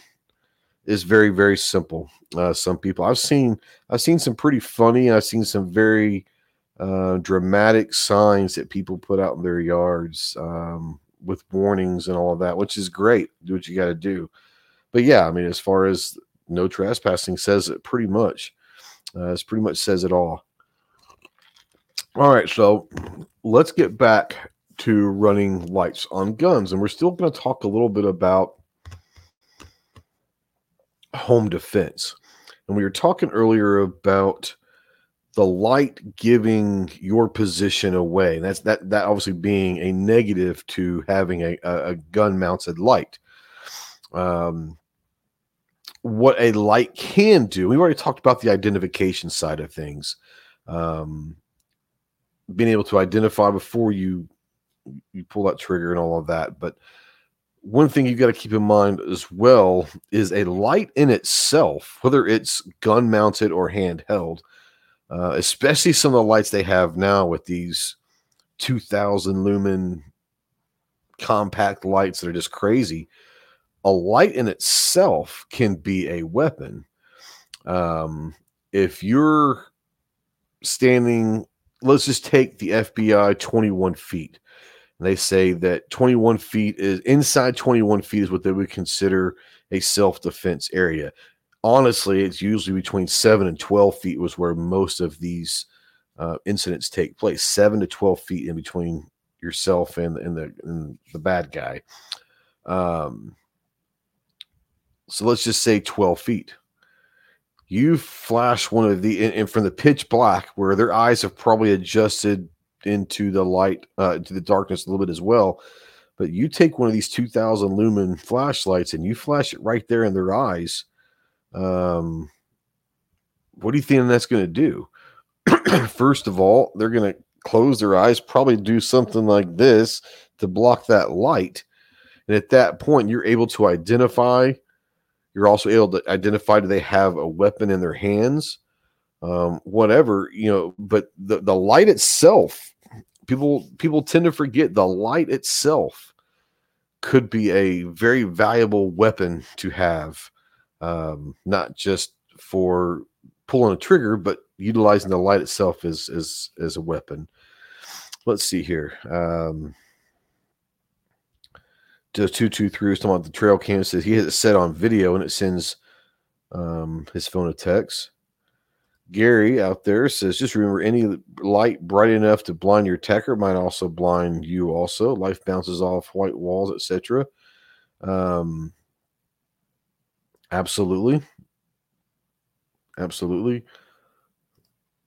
is very very simple. Uh, some people I've seen I've seen some pretty funny. I've seen some very uh, dramatic signs that people put out in their yards um, with warnings and all of that, which is great. Do what you got to do. But yeah, I mean, as far as no trespassing says it pretty much. Uh, pretty much says it all. All right, so let's get back to running lights on guns, and we're still going to talk a little bit about home defense. And we were talking earlier about the light giving your position away. And that's that that obviously being a negative to having a, a gun mounted light. Um, what a light can do. We've already talked about the identification side of things. Um, being able to identify before you you pull that trigger and all of that. But one thing you've got to keep in mind as well is a light in itself, whether it's gun mounted or handheld, uh, especially some of the lights they have now with these 2000 lumen compact lights that are just crazy. A light in itself can be a weapon. Um, if you're standing, let's just take the FBI 21 feet. And they say that 21 feet is inside 21 feet is what they would consider a self defense area honestly, it's usually between seven and 12 feet was where most of these uh, incidents take place. Seven to 12 feet in between yourself and, and the and the bad guy. Um, so let's just say 12 feet. You flash one of the, and, from the pitch black, where their eyes have probably adjusted into the light, uh, into the darkness a little bit as well. But you take one of these 2000 lumen flashlights and you flash it right there in their eyes um, what do you think that's going to do? [clears throat] First of all, they're going to close their eyes, probably do something like this to block that light. And at that point, you're able to identify. You're also able to identify do they have a weapon in their hands, um, whatever you know. But the the light itself, people people tend to forget the light itself could be a very valuable weapon to have um, not just for pulling a trigger, but utilizing the light itself as as as a weapon. Let's see here. Um, two two three was talking about the trail cam. Says he has it set on video and it sends um, his phone a text. Gary out there says, just remember any light bright enough to blind your attacker might also blind you. Also, life bounces off white walls, etc. Um, Absolutely. Absolutely.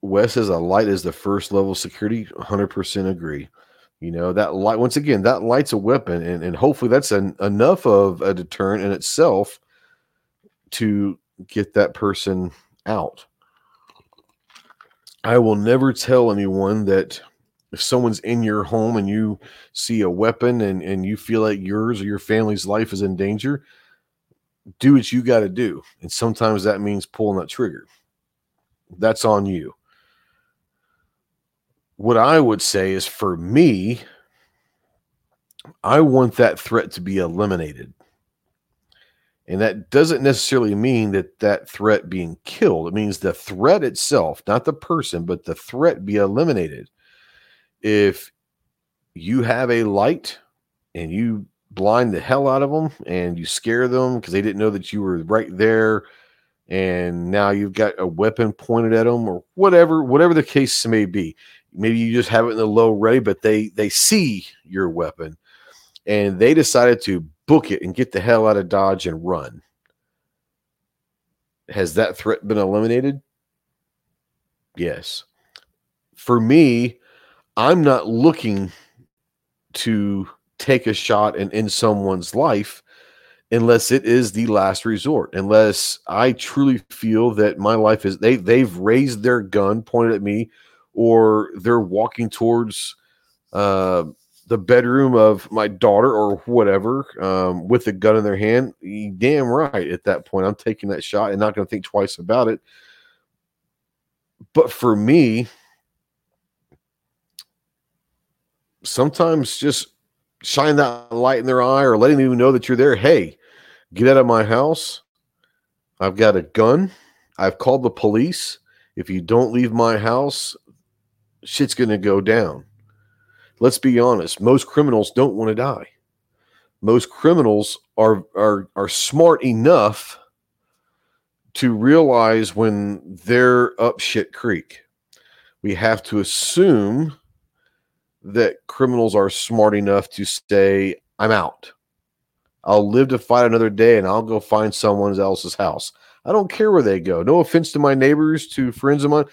Wes says a light is the first level security. 100% agree. You know, that light, once again, that light's a weapon, and, and hopefully that's an, enough of a deterrent in itself to get that person out. I will never tell anyone that if someone's in your home and you see a weapon and, and you feel like yours or your family's life is in danger, do what you got to do. And sometimes that means pulling that trigger. That's on you. What I would say is for me, I want that threat to be eliminated. And that doesn't necessarily mean that that threat being killed. It means the threat itself, not the person, but the threat be eliminated. If you have a light and you blind the hell out of them and you scare them because they didn't know that you were right there and now you've got a weapon pointed at them or whatever whatever the case may be. Maybe you just have it in the low ready but they they see your weapon and they decided to book it and get the hell out of dodge and run. Has that threat been eliminated? Yes. For me i'm not looking to take a shot and end someone's life unless it is the last resort unless i truly feel that my life is they they've raised their gun pointed at me or they're walking towards uh, the bedroom of my daughter or whatever um, with a gun in their hand damn right at that point i'm taking that shot and not going to think twice about it. But for me sometimes just shine that light in their eye or letting them know that you're there. Hey, get out of my house. I've got a gun. I've called the police. If you don't leave my house, shit's going to go down. Let's be honest. Most criminals don't want to die. Most criminals are are are smart enough to realize when they're up shit creek. We have to assume that criminals are smart enough to say, I'm out. I'll live to fight another day and I'll go find someone else's house. I don't care where they go. No offense to my neighbors, to friends of mine.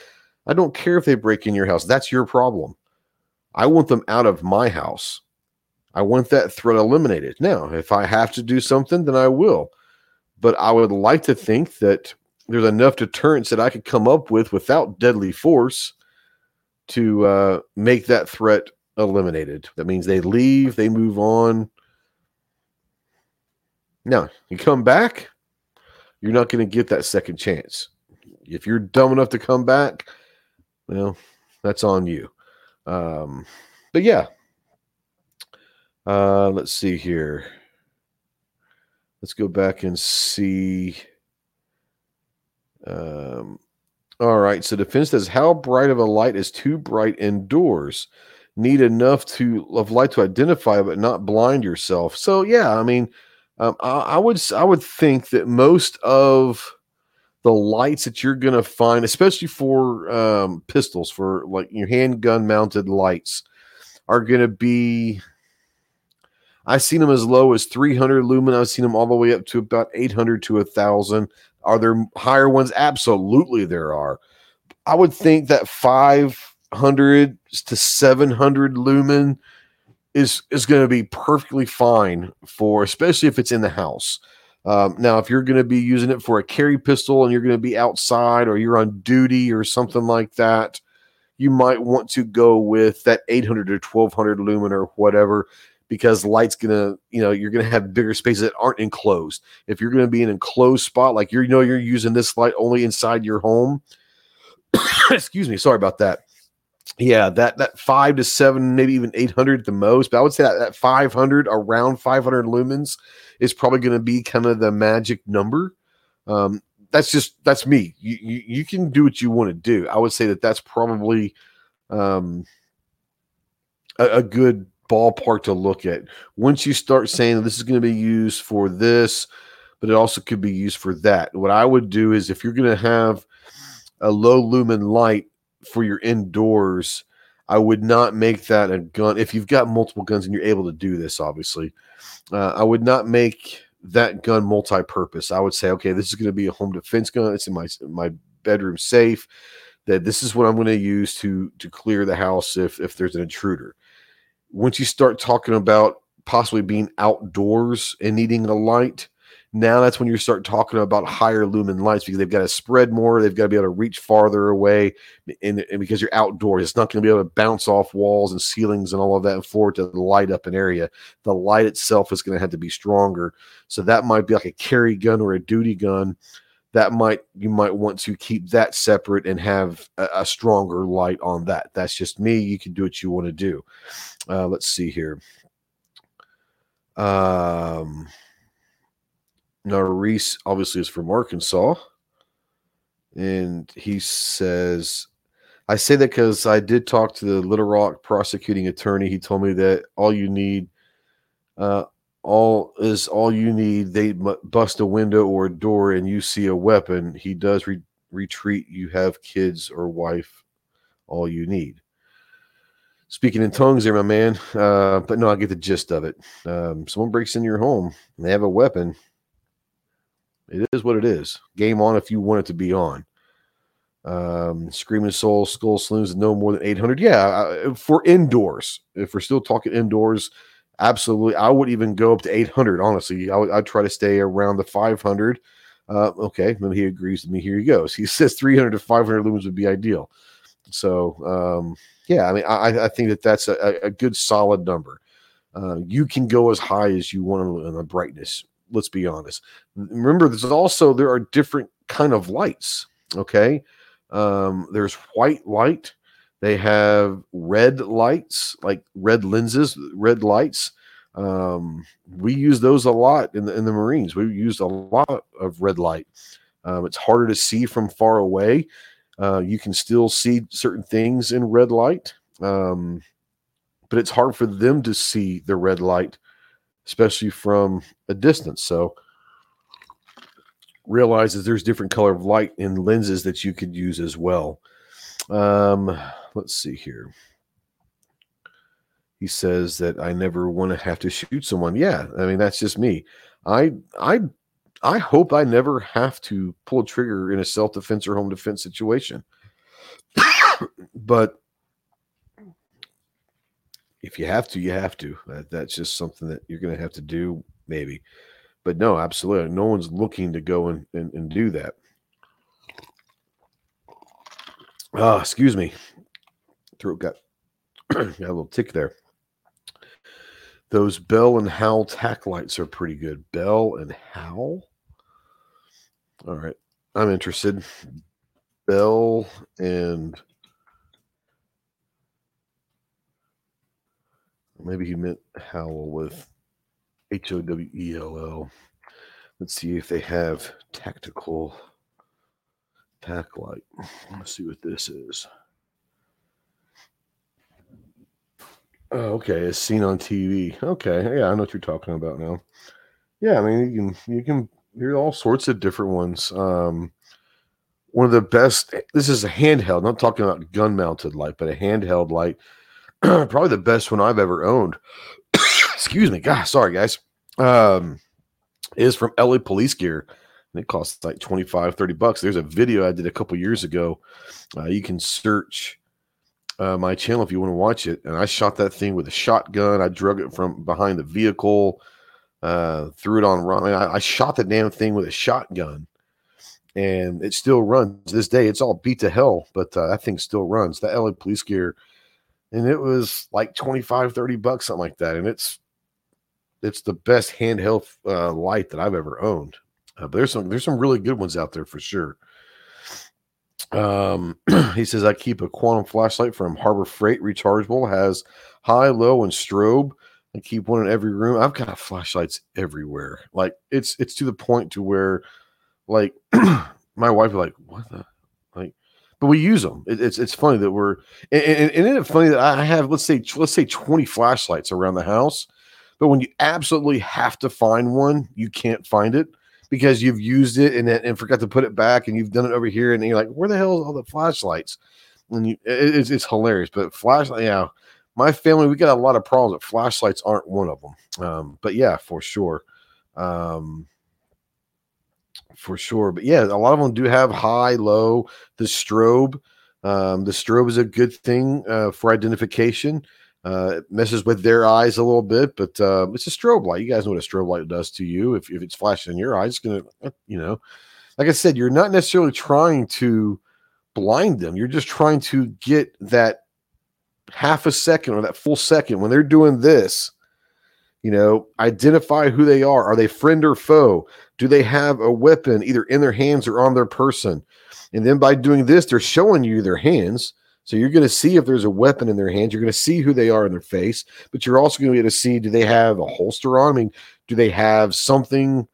I don't care if they break in your house. That's your problem. I want them out of my house. I want that threat eliminated. Now, if I have to do something, then I will. But I would like to think that there's enough deterrence that I could come up with without deadly force to uh, make that threat eliminated. That means they leave, they move on. Now, you come back, you're not going to get that second chance. If you're dumb enough to come back, well, that's on you. Um, but yeah, uh, let's see here. Let's go back and see. Um, all right. So defense says, how bright of a light is too bright indoors? Need enough to of light to identify but not blind yourself. So yeah i mean um, I, I, would i would think that most of the lights that you're going to find especially for um, pistols for like your handgun mounted lights are going to be i've seen them as low as 300 lumen. I've seen them all the way up to about 800 to a 1000 are there higher ones? Absolutely there are. I would think that five hundred to seven hundred lumen is is going to be perfectly fine for, especially if it's in the house. Um, now, if you're going to be using it for a carry pistol and you're going to be outside or you're on duty or something like that, you might want to go with that 800 or 1200 lumen or whatever because light's going to, you know, you're going to have bigger spaces that aren't enclosed. If you're going to be in an enclosed spot, like you know, you're using this light only inside your home. [coughs] excuse me, sorry about that yeah, that that five to seven, maybe even eight hundred at the most. But I would say that that five hundred, around five hundred lumens, is probably going to be kind of the magic number. Um, that's just that's me. You, you you can do what you want to do. I would say that that's probably um, a, a good ballpark to look at. Once you start saying this is going to be used for this, but it also could be used for that. What I would do is if you're going to have a low lumen light for your indoors, I would not make that a gun. If you've got multiple guns and you're able to do this, obviously, uh, I would not make that gun multi-purpose. I would say, okay, this is going to be a home defense gun. It's in my my bedroom safe. That this is what I'm going to use to to clear the house if if there's an intruder. Once you start talking about possibly being outdoors and needing a light, now that's when you start talking about higher lumen lights because they've got to spread more. They've got to be able to reach farther away. And, and because you're outdoors, it's not going to be able to bounce off walls and ceilings and all of that and it to light up an area. The light itself is going to have to be stronger. So that might be like a carry gun or a duty gun. That might you might want to keep that separate and have a, a stronger light on that. That's just me. You can do what you want to do. Uh, let's see here. Um, now Reese obviously is from Arkansas, and he says, "I say that because I did talk to the Little Rock prosecuting attorney. He told me that all you need, uh, all is all you need. They bust a window or a door, and you see a weapon. He does re- retreat. You have kids or wife, all you need." speaking in tongues there, my man. Uh, but no, I get the gist of it. Um, someone breaks into your home and they have a weapon. It is what it is. Game on if you want it to be on. Um, Screaming Soul, Skull Saloons, no more than 800. Yeah, for indoors. If we're still talking indoors, absolutely. I would even go up to 800, honestly. I would, I'd try to stay around the 500. Uh, okay, then he agrees with me. Here he goes. [laughs] He says 300 to 500 lumens would be ideal. So, um, yeah, I mean, I, I think that that's a, a good solid number. Uh, you can go as high as you want in the brightness. Let's be honest. Remember, there's also there are different kind of lights. Okay, um, there's white light. They have red lights, like red lenses, red lights. Um, we use those a lot in the in the Marines. We use a lot of red light. Um, it's harder to see from far away. Uh, you can still see certain things in red light, um, but it's hard for them to see the red light, especially from a distance. So realize that there's different color of light in lenses that you could use as well. Um, let's see here. He says that I never want to have to shoot someone. Yeah, I mean that's just me. I I I hope I never have to pull a trigger in a self defense or home defense situation. [coughs] but if you have to, you have to. That, that's just something that you're going to have to do, maybe. But no, absolutely. No one's looking to go and, and, and do that. Ah, uh, excuse me. Throat got, [clears throat] got a little tick there. Those Bell and Howell tack lights are pretty good. Bell and Howell? All right. I'm interested. Bell and maybe he meant Howell with H O W E L L. Let's see if they have tactical pack light. Let's see what this is. Oh, okay, it's seen on TV. Okay, yeah, I know what you're talking about now. Yeah, I mean you can you can there are all sorts of different ones. Um, one of the best. This is a handheld. Not talking about gun mounted light, but a handheld light. [clears throat] Probably the best one I've ever owned. [coughs] Excuse me. God, sorry guys. Um, is from LA Police Gear. And it costs like 25, 30 bucks. There's a video I did a couple years ago. Uh, you can search uh, my channel if you want to watch it. And I shot that thing with a shotgun. I drug it from behind the vehicle uh, threw it on run. I, I, shot the damn thing with a shotgun, and it still runs to this day. It's all beat to hell, but uh, that thing still runs. The LA police gear, and it was like 25, 30 bucks, something like that. And it's it's the best handheld uh, light that I've ever owned. Uh, but there's some there's some really good ones out there for sure. Um, [clears throat] he says I keep a quantum flashlight from Harbor Freight, rechargeable, has high, low, and strobe. I keep one in every room. I've got flashlights everywhere. Like it's it's to the point to where, like, [clears throat] my wife like, what the but we use them. It, it's it's funny that we're and, and, isn't it funny that I have let's say let's say twenty flashlights around the house, but when you absolutely have to find one, you can't find it because you've used it and and forgot to put it back, and you've done it over here, and you're like, where the hell is all the flashlights? And you, it, it's it's hilarious. But flashlight, yeah my family, we got a lot of problems, but flashlights aren't one of them. Um, but yeah, for sure. Um, for sure. But yeah, a lot of them do have high, low, the strobe. Um, the strobe is a good thing uh, for identification. Uh, it messes with their eyes a little bit, but uh, it's a strobe light. You guys know what a strobe light does to you. If, if it's flashing in your eyes, it's going to, uh, you know, like I said, you're not necessarily trying to blind them. You're just trying to get that half a second or that full second when they're doing this you know identify who they are are they friend or foe do they have a weapon either in their hands or on their person and then by doing this they're showing you their hands So you're going to see if there's a weapon in their hands. You're going to see who they are in their face, but you're also going to able to see do they have a holster on? I mean, do they have something,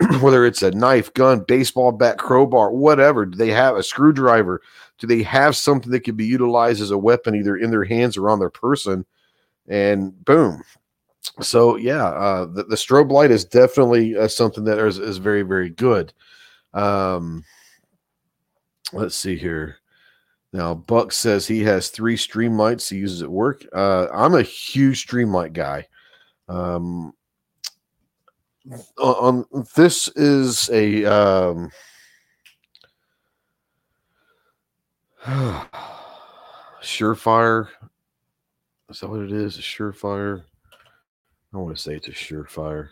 [clears throat] whether it's a knife, gun, baseball bat, crowbar, whatever? Do they have a screwdriver? Do they have something that can be utilized as a weapon either in their hands or on their person? And boom. So yeah, uh, the, the strobe light is definitely uh, something that is, is very very good. Um, let's see here. Now, Buck says he has three Streamlights he uses at work. Uh, I'm a huge Streamlight guy. Um, on, this is a um, [sighs] SureFire. Is that what it is? A SureFire. I want to say it's a SureFire.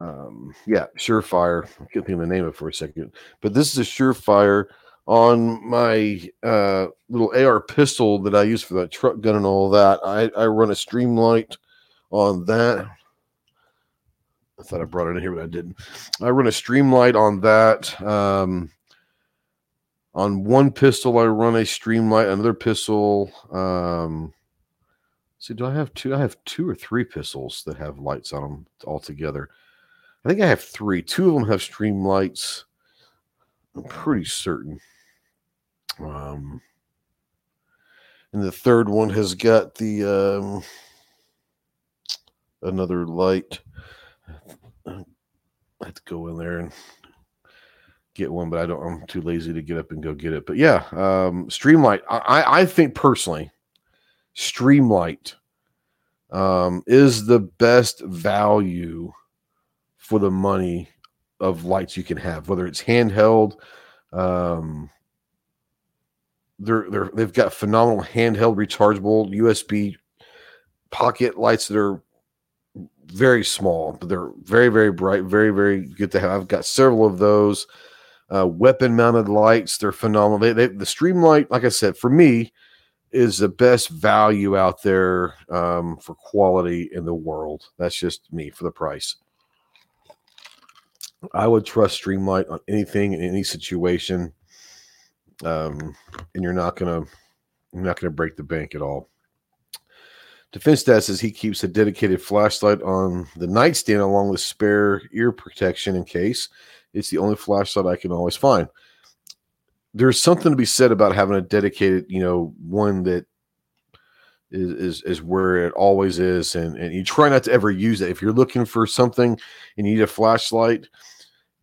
Um, yeah, SureFire. I can't think of the name of it for a second, but this is a SureFire on my uh, little AR pistol that I use for the truck gun and all that. I, I run a Streamlight on that. I thought I brought it in here, but I didn't. I run a Streamlight on that. Um, on one pistol, I run a Streamlight. Another pistol. Um, see, do I have two? I have two or three pistols that have lights on them altogether. I think I have three. Two of them have Streamlights. I'm pretty certain. Um, and the third one has got the um, another light. I have to go in there and get one, but I don't. I'm too lazy to get up and go get it. But yeah, um, Streamlight. I I think personally, Streamlight um, is the best value for the money of lights you can have, whether it's handheld. Um, they're they're they've got phenomenal handheld rechargeable USB pocket lights that are very small, but they're very very bright, very very good to have. I've got several of those. Uh, weapon mounted lights, they're phenomenal. They, they, the Streamlight, like I said, for me, is the best value out there um, for quality in the world. That's just me for the price. I would trust Streamlight on anything in any situation um, and you're not gonna you're not gonna break the bank at all. Defense Dad says he keeps a dedicated flashlight on the nightstand along with spare ear protection in case. It's the only flashlight I can always find. There's something to be said about having a dedicated, you know, one that is is, is where it always is, and, and you try not to ever use it. If you're looking for something and you need a flashlight,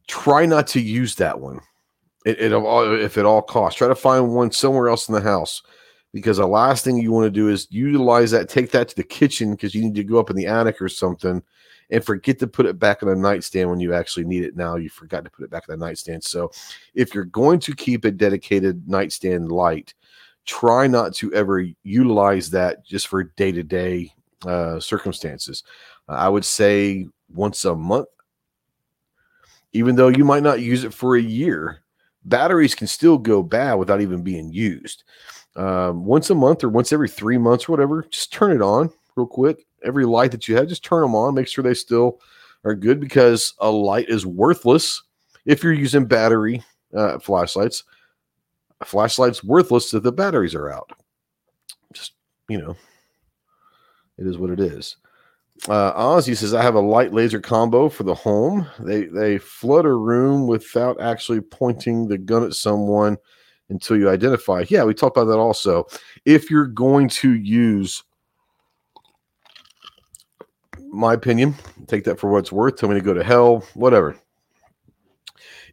try not to use that one it, it if at all costs. Try to find one somewhere else in the house because the last thing you want to do is utilize that, take that to the kitchen because you need to go up in the attic or something, and forget to put it back on a nightstand when you actually need it. Now you forgot to put it back on the nightstand. So if you're going to keep a dedicated nightstand light, try not to ever utilize that just for day to day circumstances. Uh, I would say once a month, even though you might not use it for a year batteries can still go bad without even being used. Um, once a month or once every three months or whatever, just turn it on real quick. Every light that you have, just turn them on. Make sure they still are good because a light is worthless if you're using battery uh, flashlights. A flashlight's worthless if the batteries are out. Just you know, it is what it is. Uh, Ozzy says, I have a light laser combo for the home. They they flood a room without actually pointing the gun at someone until you identify. Yeah, we talked about that also. If you're going to use my opinion, take that for what it's worth. Tell me to go to hell, whatever.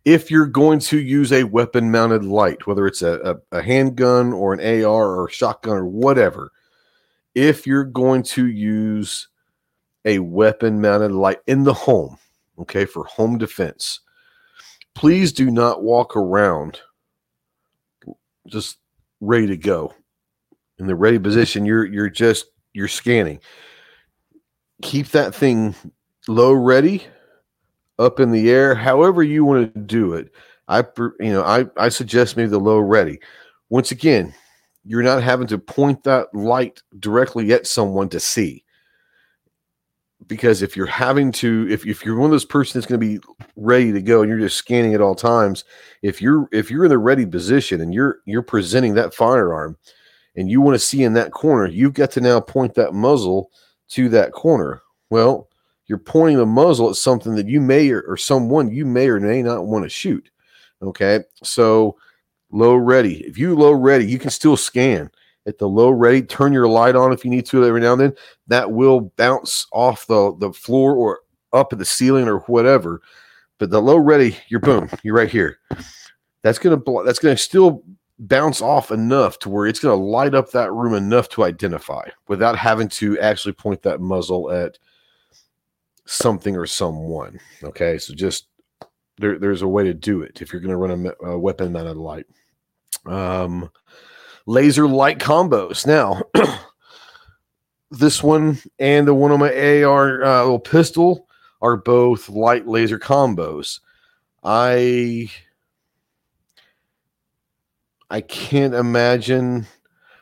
If you're going to use a weapon mounted light, whether it's a, a, a handgun or an AR or shotgun or whatever, if you're going to use a weapon mounted light in the home, okay, for home defense. Please do not walk around just ready to go. In the ready position, you're you're just you're scanning. Keep that thing low ready, up in the air, however you want to do it. I you know, I I suggest maybe the low ready. Once again, you're not having to point that light directly at someone to see because if you're having to if, if you're one of those person that's going to be ready to go and you're just scanning at all times if you're if you're in the ready position and you're you're presenting that firearm and you want to see in that corner you've got to now point that muzzle to that corner well you're pointing the muzzle at something that you may or, or someone you may or may not want to shoot okay so low ready if you low ready you can still scan at the low ready. Turn your light on if you need to every now and then. That will bounce off the, the floor or up at the ceiling or whatever. But the low ready, you're boom, you're right here. That's gonna that's gonna still bounce off enough to where it's gonna light up that room enough to identify without having to actually point that muzzle at something or someone. Okay, so just there, there's a way to do it if you're going to run a, a weapon mounted light. Um, laser light combos. Now, [clears throat] this one and the one on my AR uh, little pistol are both light laser combos. I I can't imagine.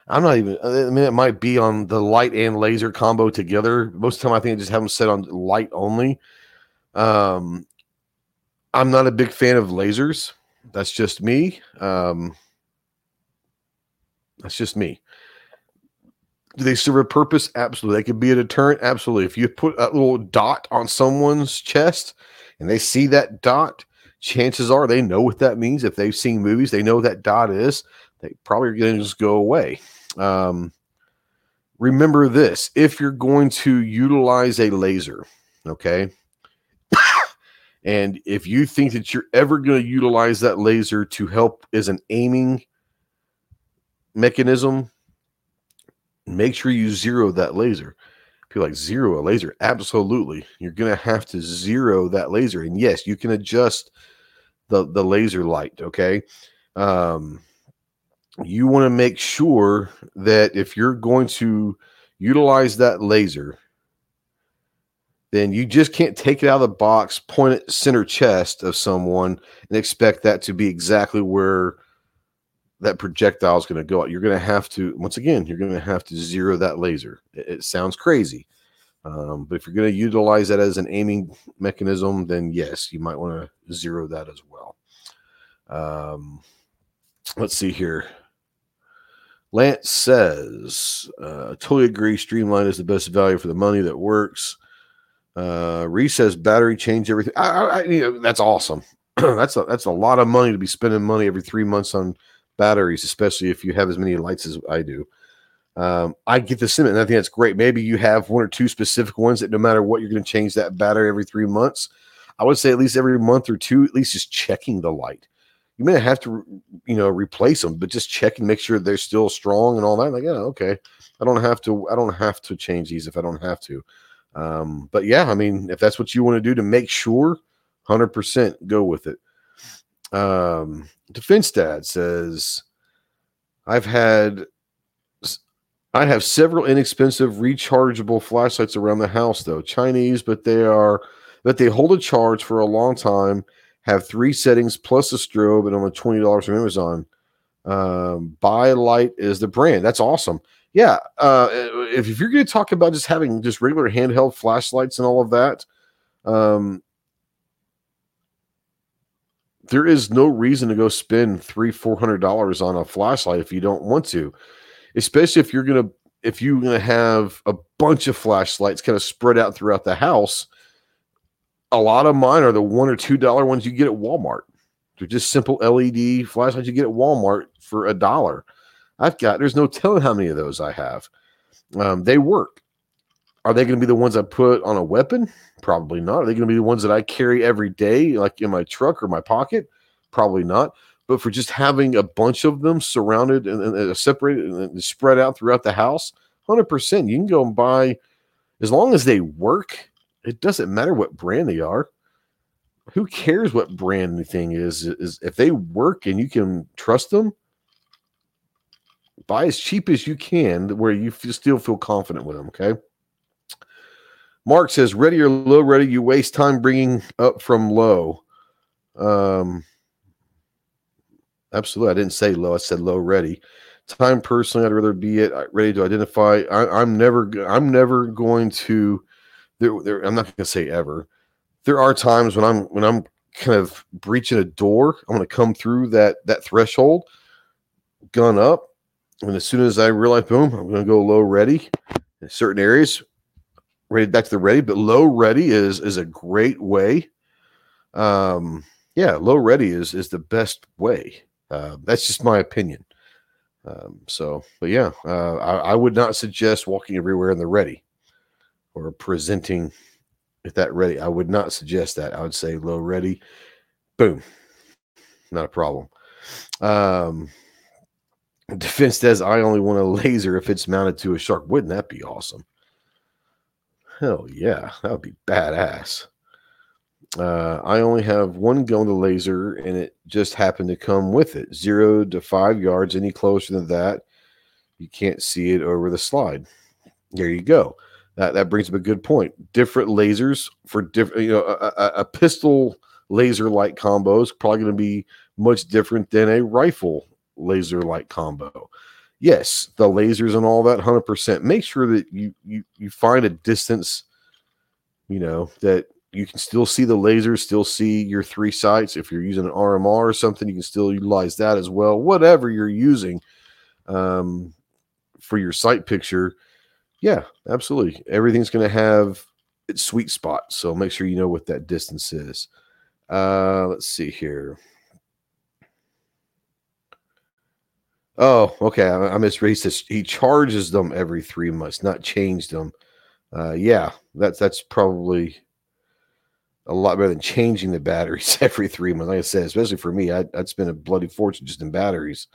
I'm not even. I mean, it might be on the light and laser combo together. Most of the time, I think I just have them set on light only. Um, I'm not a big fan of lasers. That's just me. Um, that's just me. Do they serve a purpose? Absolutely. They could be a deterrent. Absolutely. If you put a little dot on someone's chest and they see that dot, chances are they know what that means. If they've seen movies, they know that dot is. They probably are going to just go away. Um, remember this if you're going to utilize a laser, okay, [coughs] and if you think that you're ever going to utilize that laser to help as an aiming mechanism, make sure you zero that laser. People like zero a laser. Absolutely. You're gonna have to zero that laser. And yes, you can adjust the, the laser light. Okay. Um you want to make sure that if you're going to utilize that laser, then you just can't take it out of the box, point it center chest of someone, and expect that to be exactly where that projectile is going to go. You're going to have to, once again, you're going to have to zero that laser. It, it sounds crazy, um, but if you're going to utilize that as an aiming mechanism, then yes, you might want to zero that as well. Um, let's see here. Lance says, uh, totally agree. Streamlight is the best value for the money that works. Uh, Reese says battery change everything. I, I, you know, that's awesome. [clears throat] that's a, that's a lot of money to be spending money every three months on batteries, especially if you have as many lights as I do. Um, I get the sentiment, and I think that's great. Maybe you have one or two specific ones that no matter what, you're going to change that battery every three months. I would say at least every month or two, at least just checking the light. You may have to, you know, replace them, but just check and make sure they're still strong and all that. Like, yeah, okay, I don't have to. I don't have to change these if I don't have to. Um, but yeah, I mean, if that's what you want to do to make sure, hundred percent, go with it. Um, Defense Dad says, I've had I have several inexpensive rechargeable flashlights around the house though. Chinese, but they are but they hold a charge for a long time, have three settings plus a strobe and only $20 from Amazon. Um, Bi-Lite is the brand. That's awesome. Yeah. Uh, if, if you're going to talk about just having just regular handheld flashlights and all of that, um, there is no reason to go spend three, four hundred dollars on a flashlight if you don't want to, especially if you're gonna if you're gonna have a bunch of flashlights kind of spread out throughout the house. A lot of mine are the one or two dollar ones you get at Walmart. They're just simple LED flashlights you get at Walmart for a dollar. I've got there's no telling how many of those I have. Um, they work. Are they going to be the ones I put on a weapon? Probably not. Are they going to be the ones that I carry every day, like in my truck or my pocket? Probably not. But for just having a bunch of them surrounded and, and separated and spread out throughout the house, 100%. You can go and buy, as long as they work, it doesn't matter what brand they are. Who cares what brand thing is? Is if they work and you can trust them, buy as cheap as you can, where you still feel confident with them. Okay. Mark says, ready or low ready, you waste time bringing up from low. Um, absolutely. I didn't say low. I said low ready. Time personally, I'd rather be it ready to identify. I, I'm never, I'm never going to there, there I'm not going to say ever. There are times when I'm when I'm kind of breaching a door. I'm going to come through that that threshold, gun up, and as soon as I realize, boom, I'm going to go low ready in certain areas. Ready back to the ready, but low ready is is a great way. Um, yeah, low ready is is the best way. Uh, that's just my opinion. Um, so, but yeah, uh, I, I, would not suggest walking everywhere in the ready or presenting at that ready. I would not suggest that. I would say low ready, boom, not a problem. Um, defense says I only want a laser if it's mounted to a shark. Wouldn't that be awesome? Hell yeah, that would be badass. Uh, I only have one gun to laser, and it just happened to come with it. Zero to five yards. Any closer than that, you can't see it over the slide. There you go. That that brings up a good point. Different lasers for different. You know, a, a, a pistol laser light combo is probably going to be much different than a rifle laser light combo. Yes, the lasers and all that, hundred percent. Make sure that you you you find a distance. You know that you can still see the laser, still see your three sights. If you're using an RMR or something, you can still utilize that as well. Whatever you're using um, for your sight picture, yeah, absolutely. Everything's going to have its sweet spot. So make sure you know what that distance is. Uh, let's see here. Oh, okay. I, I misread. He He charges them every three months, not changed them. Uh, yeah, that's that's probably a lot better than changing the batteries [laughs] every three months. Like I said, especially for me, I'd, I'd spend a bloody fortune just in batteries.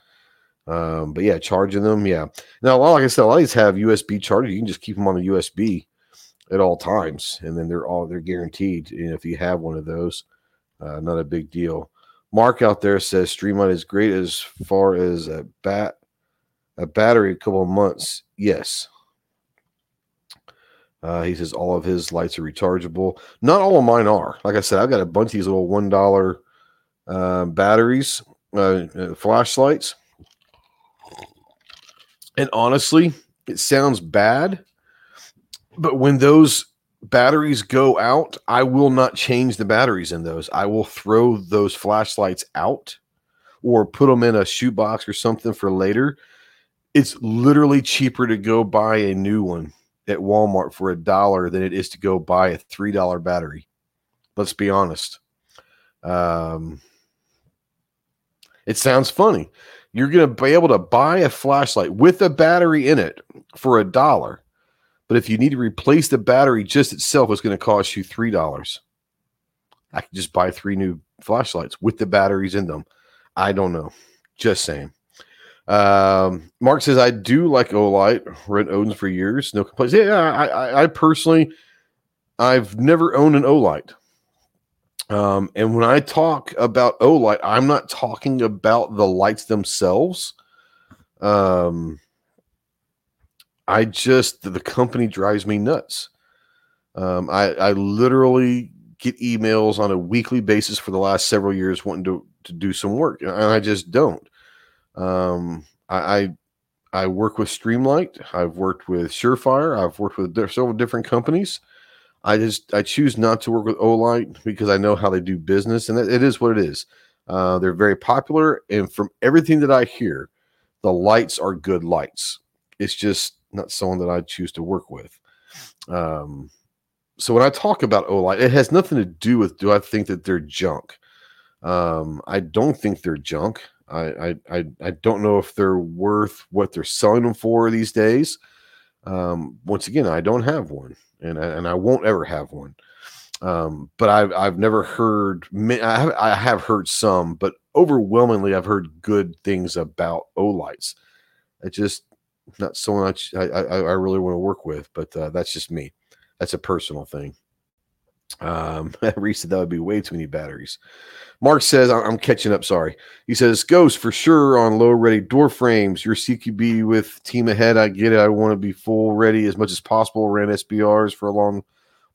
Um, but yeah, charging them, yeah. Now, like I said, a lot of these have USB chargers. You can just keep them on the USB at all times, and then they're all they're guaranteed. And if you have one of those, uh, not a big deal. Mark out there says Streamlight is great as far as a bat a battery a couple months. Yes, uh, he says all of his lights are rechargeable. Not all of mine are. Like I said, I've got a bunch of these little one dollar uh, batteries, uh, uh, flashlights, and honestly, it sounds bad, but when those batteries go out, I will not change the batteries in those. I will throw those flashlights out or put them in a shoebox or something for later. It's literally cheaper to go buy a new one at Walmart for a dollar than it is to go buy a three dollar battery. Let's be honest. Um, it sounds funny. You're going to be able to buy a flashlight with a battery in it for a dollar, but if you need to replace the battery just itself, it's going to cost you three dollars. I can just buy three new flashlights with the batteries in them. I don't know. Just saying. Um, Mark says, I do like Olight, rent Odins for years, no complaints. Yeah, I, I, I personally, I've never owned an Olight. Um, and when I talk about Olight, I'm not talking about the lights themselves. Um, I just, the company drives me nuts. Um, I, I literally get emails on a weekly basis for the last several years wanting to, to do some work, and I just don't. Um, I, I, I work with Streamlight. I've worked with SureFire. I've worked with several different companies. I just I choose not to work with Olight because I know how they do business, and it is what it is. Uh, they're very popular, and from everything that I hear, the lights are good lights. It's just not someone that I choose to work with. Um, so when I talk about Olight, it has nothing to do with do I think that they're junk. Um, I don't think they're junk. I, I I don't know if they're worth what they're selling them for these days. Um, once again, I don't have one, and I, and I won't ever have one. Um, but I've I've never heard. I have, I have heard some, but overwhelmingly, I've heard good things about Olights. It's just not so much I, I, I really want to work with, but uh, that's just me. That's a personal thing. Um, [laughs] Reese said that would be way too many batteries. Mark says, I'm catching up. Sorry. He says, Ghost for sure on low ready door frames. Your CQB with team ahead. I get it. I want to be full ready as much as possible. Ran SBRs for a long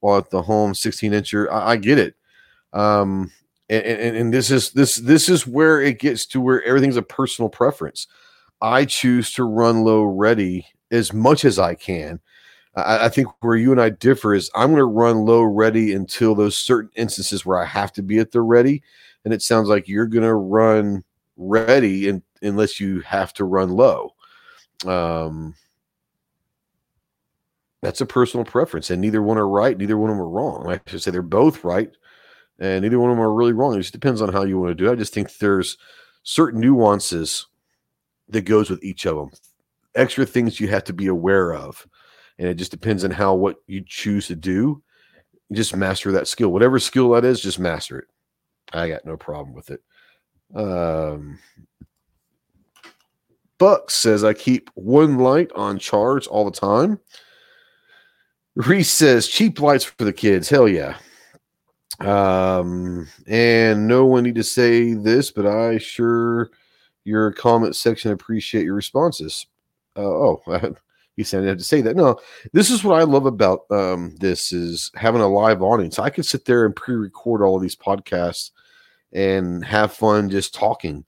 while at the home 16 incher. I, I get it. Um, and, and, and this is this this is where it gets to where everything's a personal preference. I choose to run low ready as much as I can I, I think where you and I differ is I'm going to run low ready until those certain instances where I have to be at the ready, and it sounds like you're going to run ready in, unless you have to run low. Um, that's a personal preference, and neither one are right, neither one of them are wrong. I should say they're both right, and neither one of them are really wrong. It just depends on how you want to do it. I just think there's certain nuances that goes with each of them, extra things you have to be aware of, and it just depends on how what you choose to do. Just master that skill, whatever skill that is, just master it. I got no problem with it. Um, Buck says I keep one light on charge all the time. Reese says cheap lights for the kids. Hell yeah. Um, and no one need to say this, but I sure your comment section appreciate your responses. Uh, oh, [laughs] he said I had to say that. No, this is what I love about um, this is having a live audience. I can sit there and pre-record all of these podcasts and have fun just talking.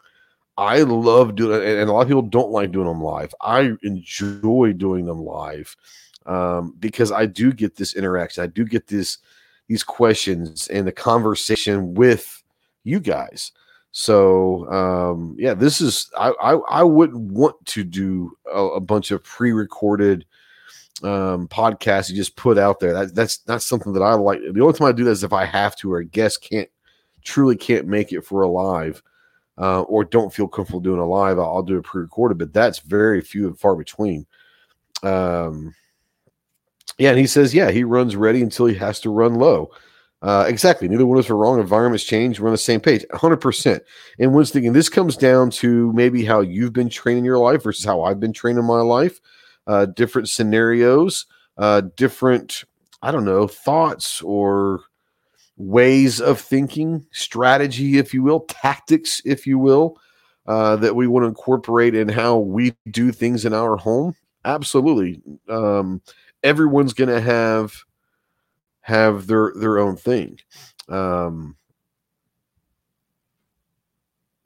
I love doing it, and a lot of people don't like doing them live. I enjoy doing them live um, because I do get this interaction. I do get this these questions and the conversation with you guys. So um, yeah, this is I, I, I wouldn't want to do a, a bunch of pre-recorded um, podcasts you just put out there. That, that's not something that I like. The only time I do that is if I have to or a guest can't truly can't make it for a live uh, or don't feel comfortable doing a live. I'll, I'll do a pre-recorded, but that's very few and far between. Um, yeah, and he says, yeah, he runs ready until he has to run low. Uh, exactly. Neither one of us are wrong. Environments change. We're on the same page, 100%. And one's thinking this comes down to maybe how you've been training your life versus how I've been training my life, uh, different scenarios, uh, different, I don't know, thoughts or ways of thinking, strategy, if you will, tactics, if you will, uh, that we want to incorporate in how we do things in our home. Absolutely. Um, everyone's going to have have their their own thing. Um,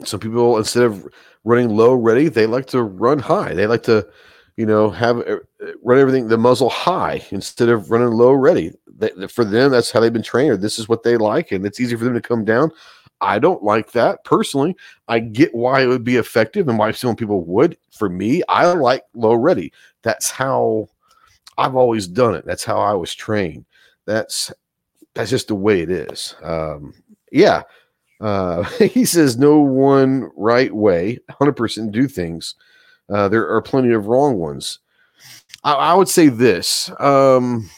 some people instead of running low ready, they like to run high. They like to, you know, have uh, run everything the muzzle high instead of running low ready. For them, that's how they've been trained. Or This is what they like, and it's easy for them to come down. I don't like that personally. I get why it would be effective and why some people would. For me, I like low ready. That's how I've always done it. That's how I was trained. That's that's just the way it is. Um, yeah. Uh, [laughs] he says no one right way, 100% do things. Uh, there are plenty of wrong ones. I, I would say this. Um,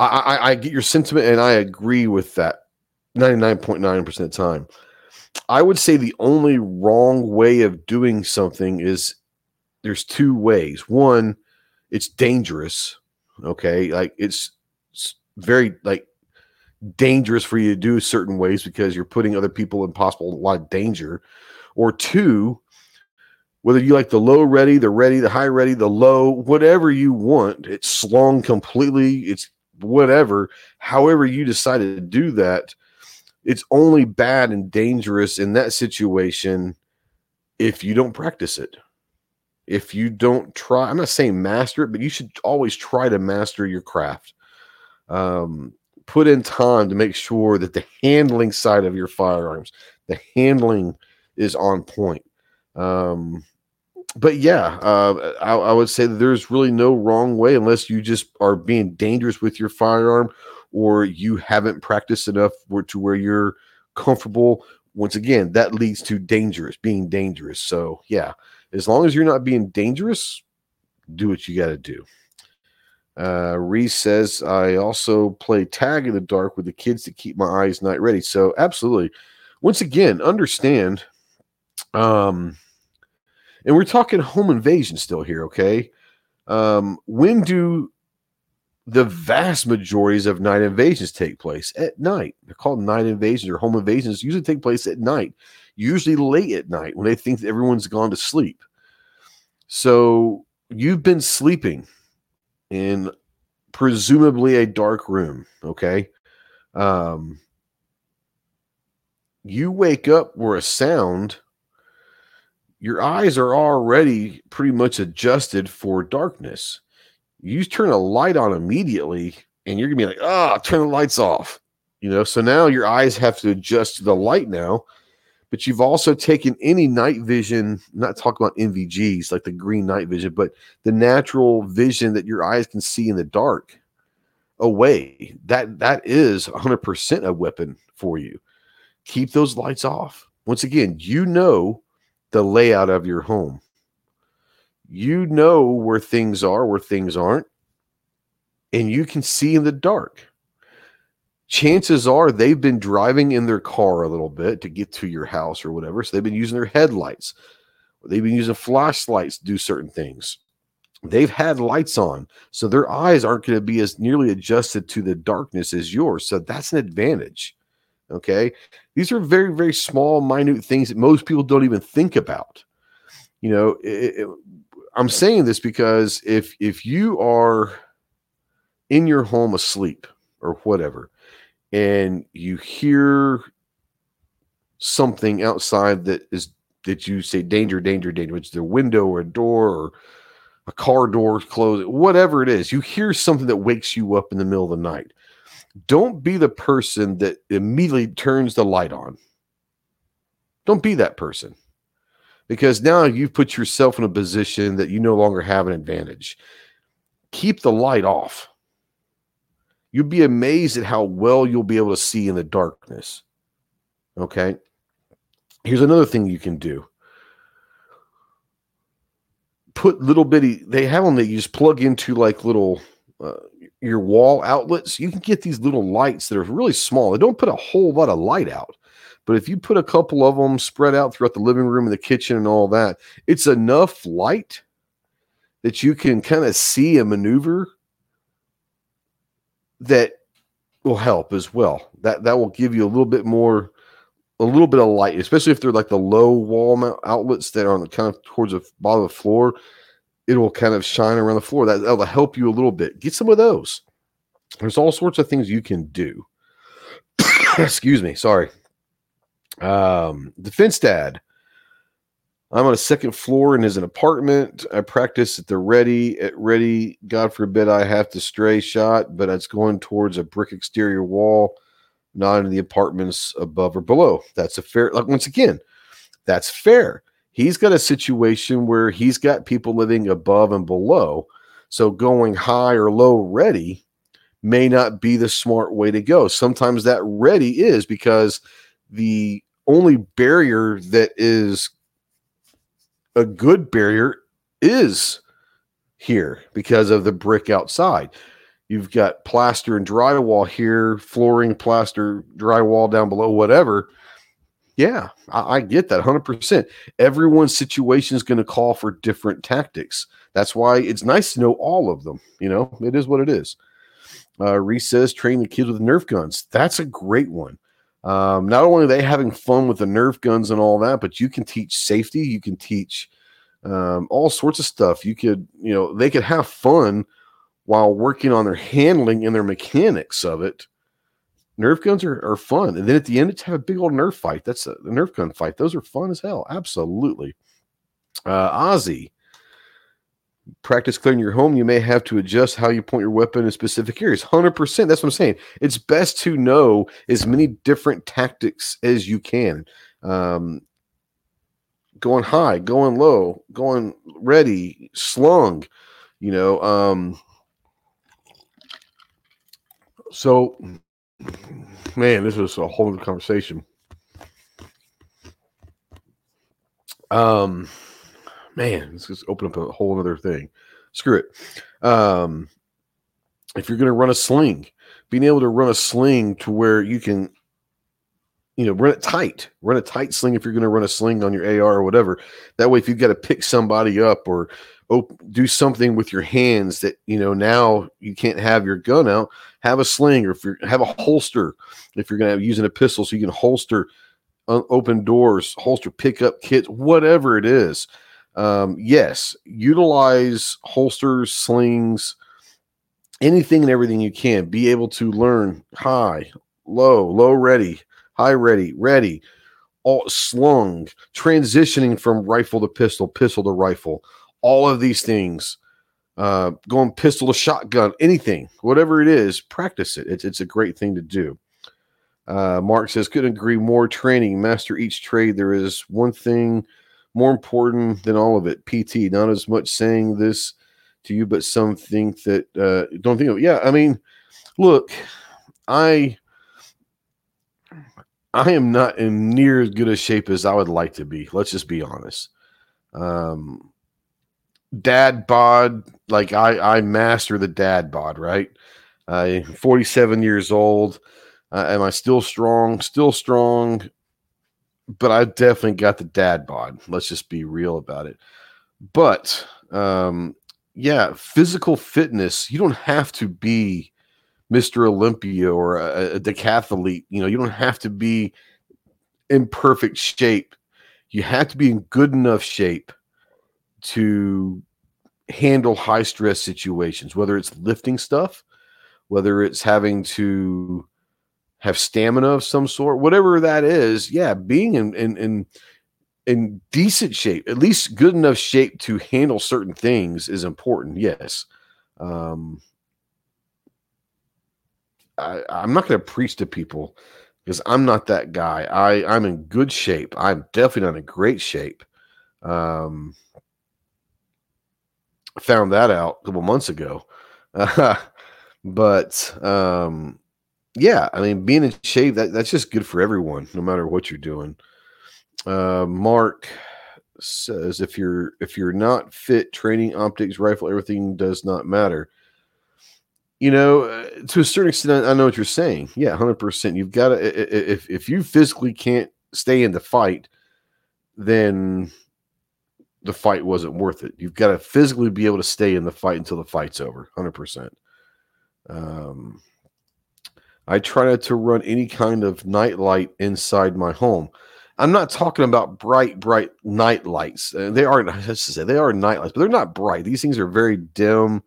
I, I, I get your sentiment and I agree with that 99.9% of the time. I would say the only wrong way of doing something is there's two ways. One, it's dangerous. Okay, like it's, it's very like dangerous for you to do certain ways because you're putting other people in possible a lot of danger. Or two, whether you like the low ready, the ready, the high ready, the low, whatever you want, it's slung completely, it's whatever. However, you decide to do that, it's only bad and dangerous in that situation if you don't practice it if you don't try i'm not saying master it but you should always try to master your craft. Um, put in time to make sure that the handling side of your firearms the handling is on point. Um, but yeah uh, I, I, would say there's really no wrong way unless you just are being dangerous with your firearm or you haven't practiced enough to where you're comfortable. Once again that leads to dangerous being dangerous. So yeah as long as you're not being dangerous, do what you got to do. Uh, Reese says, I also play tag in the dark with the kids to keep my eyes night ready. So, absolutely. Once again, understand. Um, and we're talking home invasion still here, okay? Um, when do the vast majorities of night invasions take place? At night. They're called night invasions or home invasions, usually take place at night usually late at night when they think everyone's gone to sleep. So you've been sleeping in presumably a dark room, okay? Um, you wake up where a sound your eyes are already pretty much adjusted for darkness. You turn a light on immediately, and you're gonna be like, "Ah, oh, turn the lights off." You know, so now your eyes have to adjust to the light now. But you've also taken any night vision, not talking about NVGs like the green night vision, but the natural vision that your eyes can see in the dark away. That that is 100% a weapon for you. Keep those lights off. Once again, you know the layout of your home. You know where things are, where things aren't, and you can see in the dark. Chances are they've been driving in their car a little bit to get to your house or whatever. So they've been using their headlights, they've been using flashlights to do certain things. They've had lights on, so their eyes aren't going to be as nearly adjusted to the darkness as yours. So that's an advantage. Okay. These are very, very small, minute things that most people don't even think about. You know, it, it, I'm saying this because if if you are in your home asleep or whatever, and you hear something outside that is that you say danger, danger, danger, it's the window or a door or a car door closed, whatever it is, you hear something that wakes you up in the middle of the night don't be the person that immediately turns the light on. Don't be that person because now you've put yourself in a position that you no longer have an advantage. Keep the light off. You'll be amazed at how well you'll be able to see in the darkness. Okay. Here's another thing you can do put little bitty, they have them that you just plug into like little uh, your wall outlets, you can get these little lights that are really small. They don't put a whole lot of light out. But if you put a couple of them spread out throughout the living room and the kitchen and all that, it's enough light that you can kind of see a maneuver that will help as well. That that will give you a little bit more a little bit of light, especially if they're like the low wall outlets that are on the kind of towards the bottom of the floor it will kind of shine around the floor. That, that'll help you a little bit. Get some of those. There's all sorts of things you can do. [coughs] Excuse me. Sorry. Um, defense dad. I'm on a second floor in his an apartment. I practice at the ready at ready. God forbid I have to stray shot, but it's going towards a brick exterior wall, not in the apartments above or below. That's a fair. Like once again, that's fair he's got a situation where he's got people living above and below. So going high or low ready may not be the smart way to go. Sometimes that ready is because the only barrier that is a good barrier is here because of the brick outside. You've got plaster and drywall here, flooring, plaster, drywall down below, whatever yeah, I, I get that 100%. Everyone's situation is going to call for different tactics. That's why it's nice to know all of them. You know, it is what it is. Uh, Reese says train the kids with Nerf guns. That's a great one. Um, not only are they having fun with the Nerf guns and all that, but you can teach safety. You can teach um, all sorts of stuff. You could, you know, they could have fun while working on their handling and their mechanics of it Nerf guns are, are fun. And then at the end, it's have a big old Nerf fight. That's a, Nerf gun fight. Those are fun as hell. Absolutely. Uh, Ozzy, practice clearing your home. You may have to adjust how you point your weapon in specific areas. 100%. That's what I'm saying. It's best to know as many different tactics as you can. Um, going high, going low, going ready, slung, you know. Um, so man, this is a whole other conversation. Um, man, let's just open up a whole other thing. Screw it. Um, if you're going to run a sling, being able to run a sling to where you can, you know, run it tight, run a tight sling if you're going to run a sling on your AR or whatever. That way, if you've got to pick somebody up or op- do something with your hands that you know now you can't have your gun out have a sling or if you have a holster if you're going to using a pistol so you can holster uh, open doors holster pickup kits whatever it is um, yes utilize holsters slings anything and everything you can be able to learn high low low ready high ready ready all slung, transitioning from rifle to pistol, pistol to rifle, all of these things, uh, going pistol to shotgun, anything, whatever it is, practice it. It's, it's a great thing to do. Uh, Mark says, couldn't agree more. Training, master each trade. There is one thing more important than all of it. PT, not as much saying this to you, but some think that uh, don't think of. Yeah, I mean, look, I I am not in near as good a shape as I would like to be. Let's just be honest. Um, dad bod, like I I master the dad bod, right? I'm 47 years old. Uh, am I still strong? Still strong, but I definitely got the dad bod. Let's just be real about it. But um, yeah, physical fitness, you don't have to be Mr. Olympia or a, a decathlete. You know, you don't have to be in perfect shape. You have to be in good enough shape to handle high stress situations, whether it's lifting stuff, whether it's having to have stamina of some sort, whatever that is. Yeah, being in in in, in decent shape, at least good enough shape to handle certain things is important. Yes. Um, I, I'm not going to preach to people because I'm not that guy. I I'm in good shape. I'm definitely not in great shape. Um, found that out a couple months ago, [laughs] but um, yeah, I mean, being in shape that that's just good for everyone, no matter what you're doing. Uh, Mark says if you're if you're not fit, training, optics, rifle, everything does not matter. You know, uh, to a certain extent, I know what you're saying. Yeah, hundred percent. You've got to if if you physically can't stay in the fight, then the fight wasn't worth it. You've got to physically be able to stay in the fight until the fight's over. Hundred percent. Um, I try not to run any kind of night light inside my home. I'm not talking about bright, bright night lights. Uh, they are, just to say, they are night lights, but they're not bright. These things are very dim.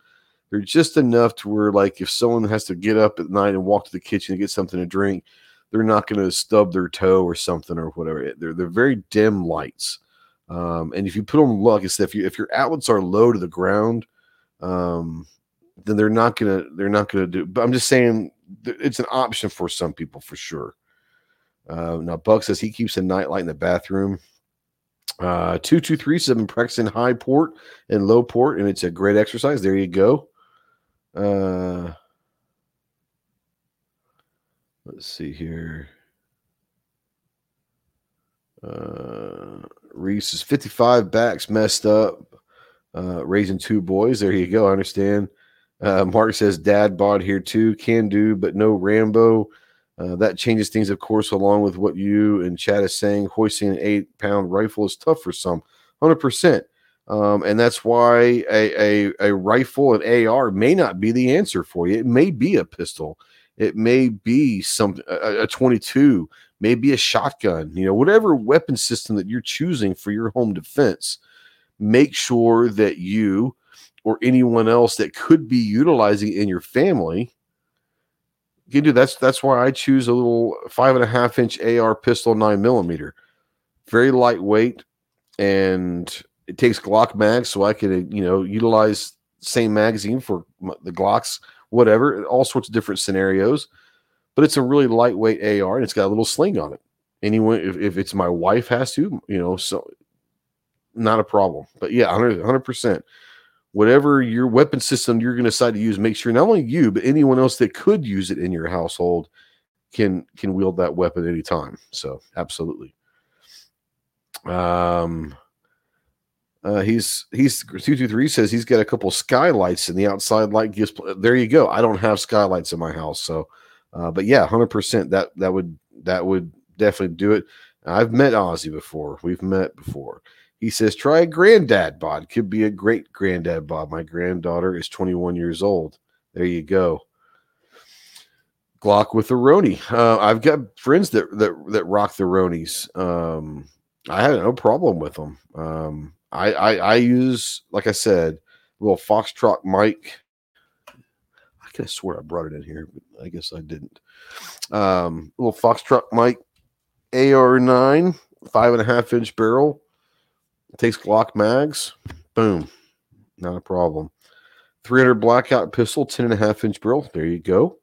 They're just enough to where, like, if someone has to get up at night and walk to the kitchen to get something to drink, they're not going to stub their toe or something or whatever. They're they're very dim lights. Um, and if you put them, look, if you if your outlets are low to the ground, um, then they're not gonna they're not gonna do. But I'm just saying it's an option for some people for sure. Uh, now Buck says he keeps a nightlight in the bathroom. Uh, two two three seven practicing high port and low port, and it's a great exercise. There you go. Uh, let's see here. Uh, Reese is 55 backs messed up, uh, raising two boys. There you go. I understand. Uh, Mark says dad bod here too. Can do, but no Rambo. Uh, that changes things, of course, along with what you and Chad is saying. Hoisting an eight pound rifle is tough for some, 100%. Um, and that's why a, a, a rifle, an AR, may not be the answer for you. It may be a pistol, it may be some a, a 22, maybe a shotgun, you know, whatever weapon system that you're choosing for your home defense. Make sure that you or anyone else that could be utilizing in your family you do that's that's why I choose a little five and a half inch AR pistol nine millimeter, very lightweight, and it takes Glock mags, so I can you know utilize same magazine for the Glocks, whatever, all sorts of different scenarios. But it's a really lightweight AR, and it's got a little sling on it. Anyone, if, if it's my wife has to, you know, so not a problem. But yeah, 100 percent whatever your weapon system you're going to decide to use, make sure not only you but anyone else that could use it in your household can can wield that weapon anytime. So absolutely. Um. Uh, he's he's two two three says he's got a couple skylights in the outside light gives. There you go. I don't have skylights in my house, so. Uh, but yeah, hundred percent. That that would that would definitely do it. I've met Ozzy before. We've met before. He says, try a granddad bod. Could be a great granddad bod. My granddaughter is 21 years old. There you go. Glock with the Roni. Uh, I've got friends that that that rock the Ronis. Um, I have no problem with them. Um, I, I I use, like I said, little Foxtrot Mike. I could swear I brought it in here, but I guess I didn't. Um, little Foxtrot Mike AR9 five and a half inch barrel. Takes Glock mags. Boom. Not a problem. 300 blackout pistol, 10 and a half inch barrel. There you go.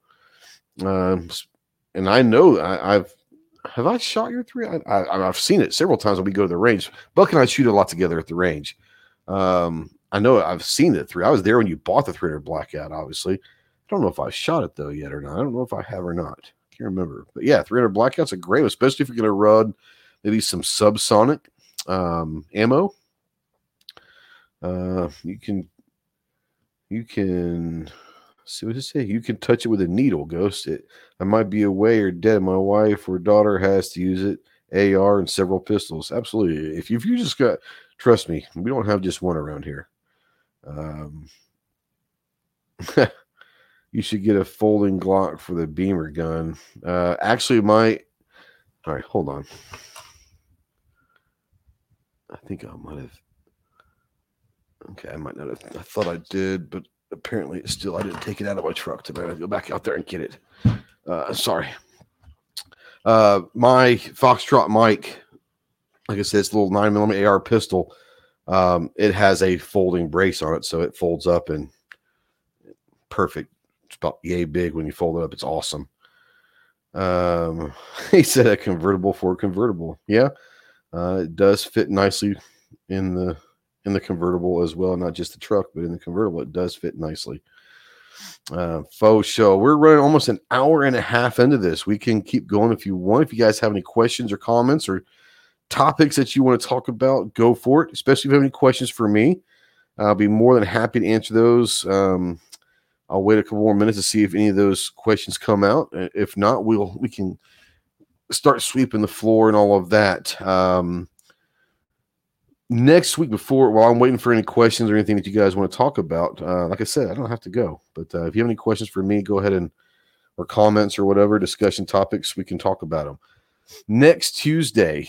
Um, and I know I, have have I shot your three? I, I, have seen it several times when we go to the range. Buck and I shoot a lot together at the range. Um, I know I've seen it three. I was there when you bought the 300 blackout. Obviously, I don't know if I shot it though yet or not. I don't know if I have or not. Can't remember. But yeah, 300 blackout's a great, especially if you're to run maybe some subsonic um, ammo. Uh, you can you can see what it say. You can touch it with a needle, ghost. It I might be away or dead. My wife or daughter has to use it. AR and several pistols. Absolutely. If you, if you just got, trust me, we don't have just one around here. Um, [laughs] you should get a folding Glock for the Beamer gun. Uh, actually, my, all right, hold on. I think I might have. Okay, I might not have. I thought I did, but apparently still I didn't take it out of my truck today. I go back out there and get it. Uh, sorry. Uh, my Foxtrot Mike, like I said, it's a little nine millimeter AR pistol. Um, it has a folding brace on it, so it folds up and perfect. It's about yay big when you fold it up. It's awesome. Um, [laughs] he said a convertible for a convertible. Yeah, uh, it does fit nicely in the in the convertible as well, not just the truck, but in the convertible, it does fit nicely. Uh, faux show. We're running almost an hour and a half into this. We can keep going if you want. If you guys have any questions or comments or topics that you want to talk about, go for it. Especially if you have any questions for me, I'll be more than happy to answer those. Um, I'll wait a couple more minutes to see if any of those questions come out. If not, we'll we can start sweeping the floor and all of that. Um, next week before while i'm waiting for any questions or anything that you guys want to talk about uh, like i said i don't have to go but uh, if you have any questions for me go ahead and or comments or whatever discussion topics we can talk about them next tuesday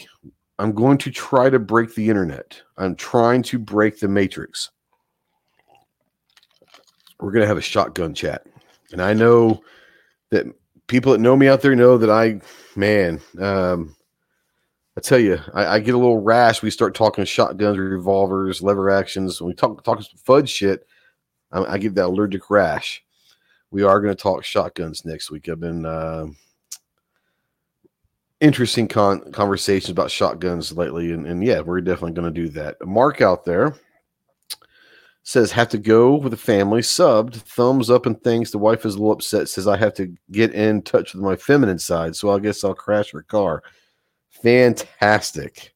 i'm going to try to break the internet. I'm trying to break the matrix. We're going to have a shotgun chat and i know that people that know me out there know that i man um, I tell you, I, I, get a little rash. We start talking shotguns, revolvers, lever actions. When we talk talk fudge shit, I, I get that allergic rash. We are going to talk shotguns next week. I've been uh, interesting con- conversations about shotguns lately, and, and yeah, we're definitely going to do that. Mark out there says have to go with the family. Subbed, thumbs up and things. The wife is a little upset. Says I have to get in touch with my feminine side, so I guess I'll crash her car. Fantastic.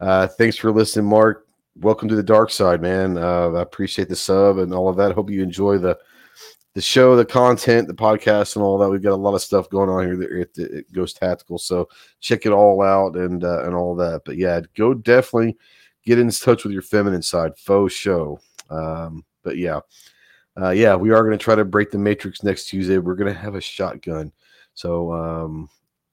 Uh, thanks for listening, Mark. Welcome to the dark side, man. Uh, I appreciate the sub and all of that. Hope you enjoy the the show, the content, the podcast, and all that. We've got a lot of stuff going on here at the Ghost Tactical, so check it all out and uh, and all that. But yeah, go definitely get in touch with your feminine side. Faux show. Um, but yeah, uh, yeah, we are going to try to break the matrix next Tuesday. We're going to have a shotgun. So um,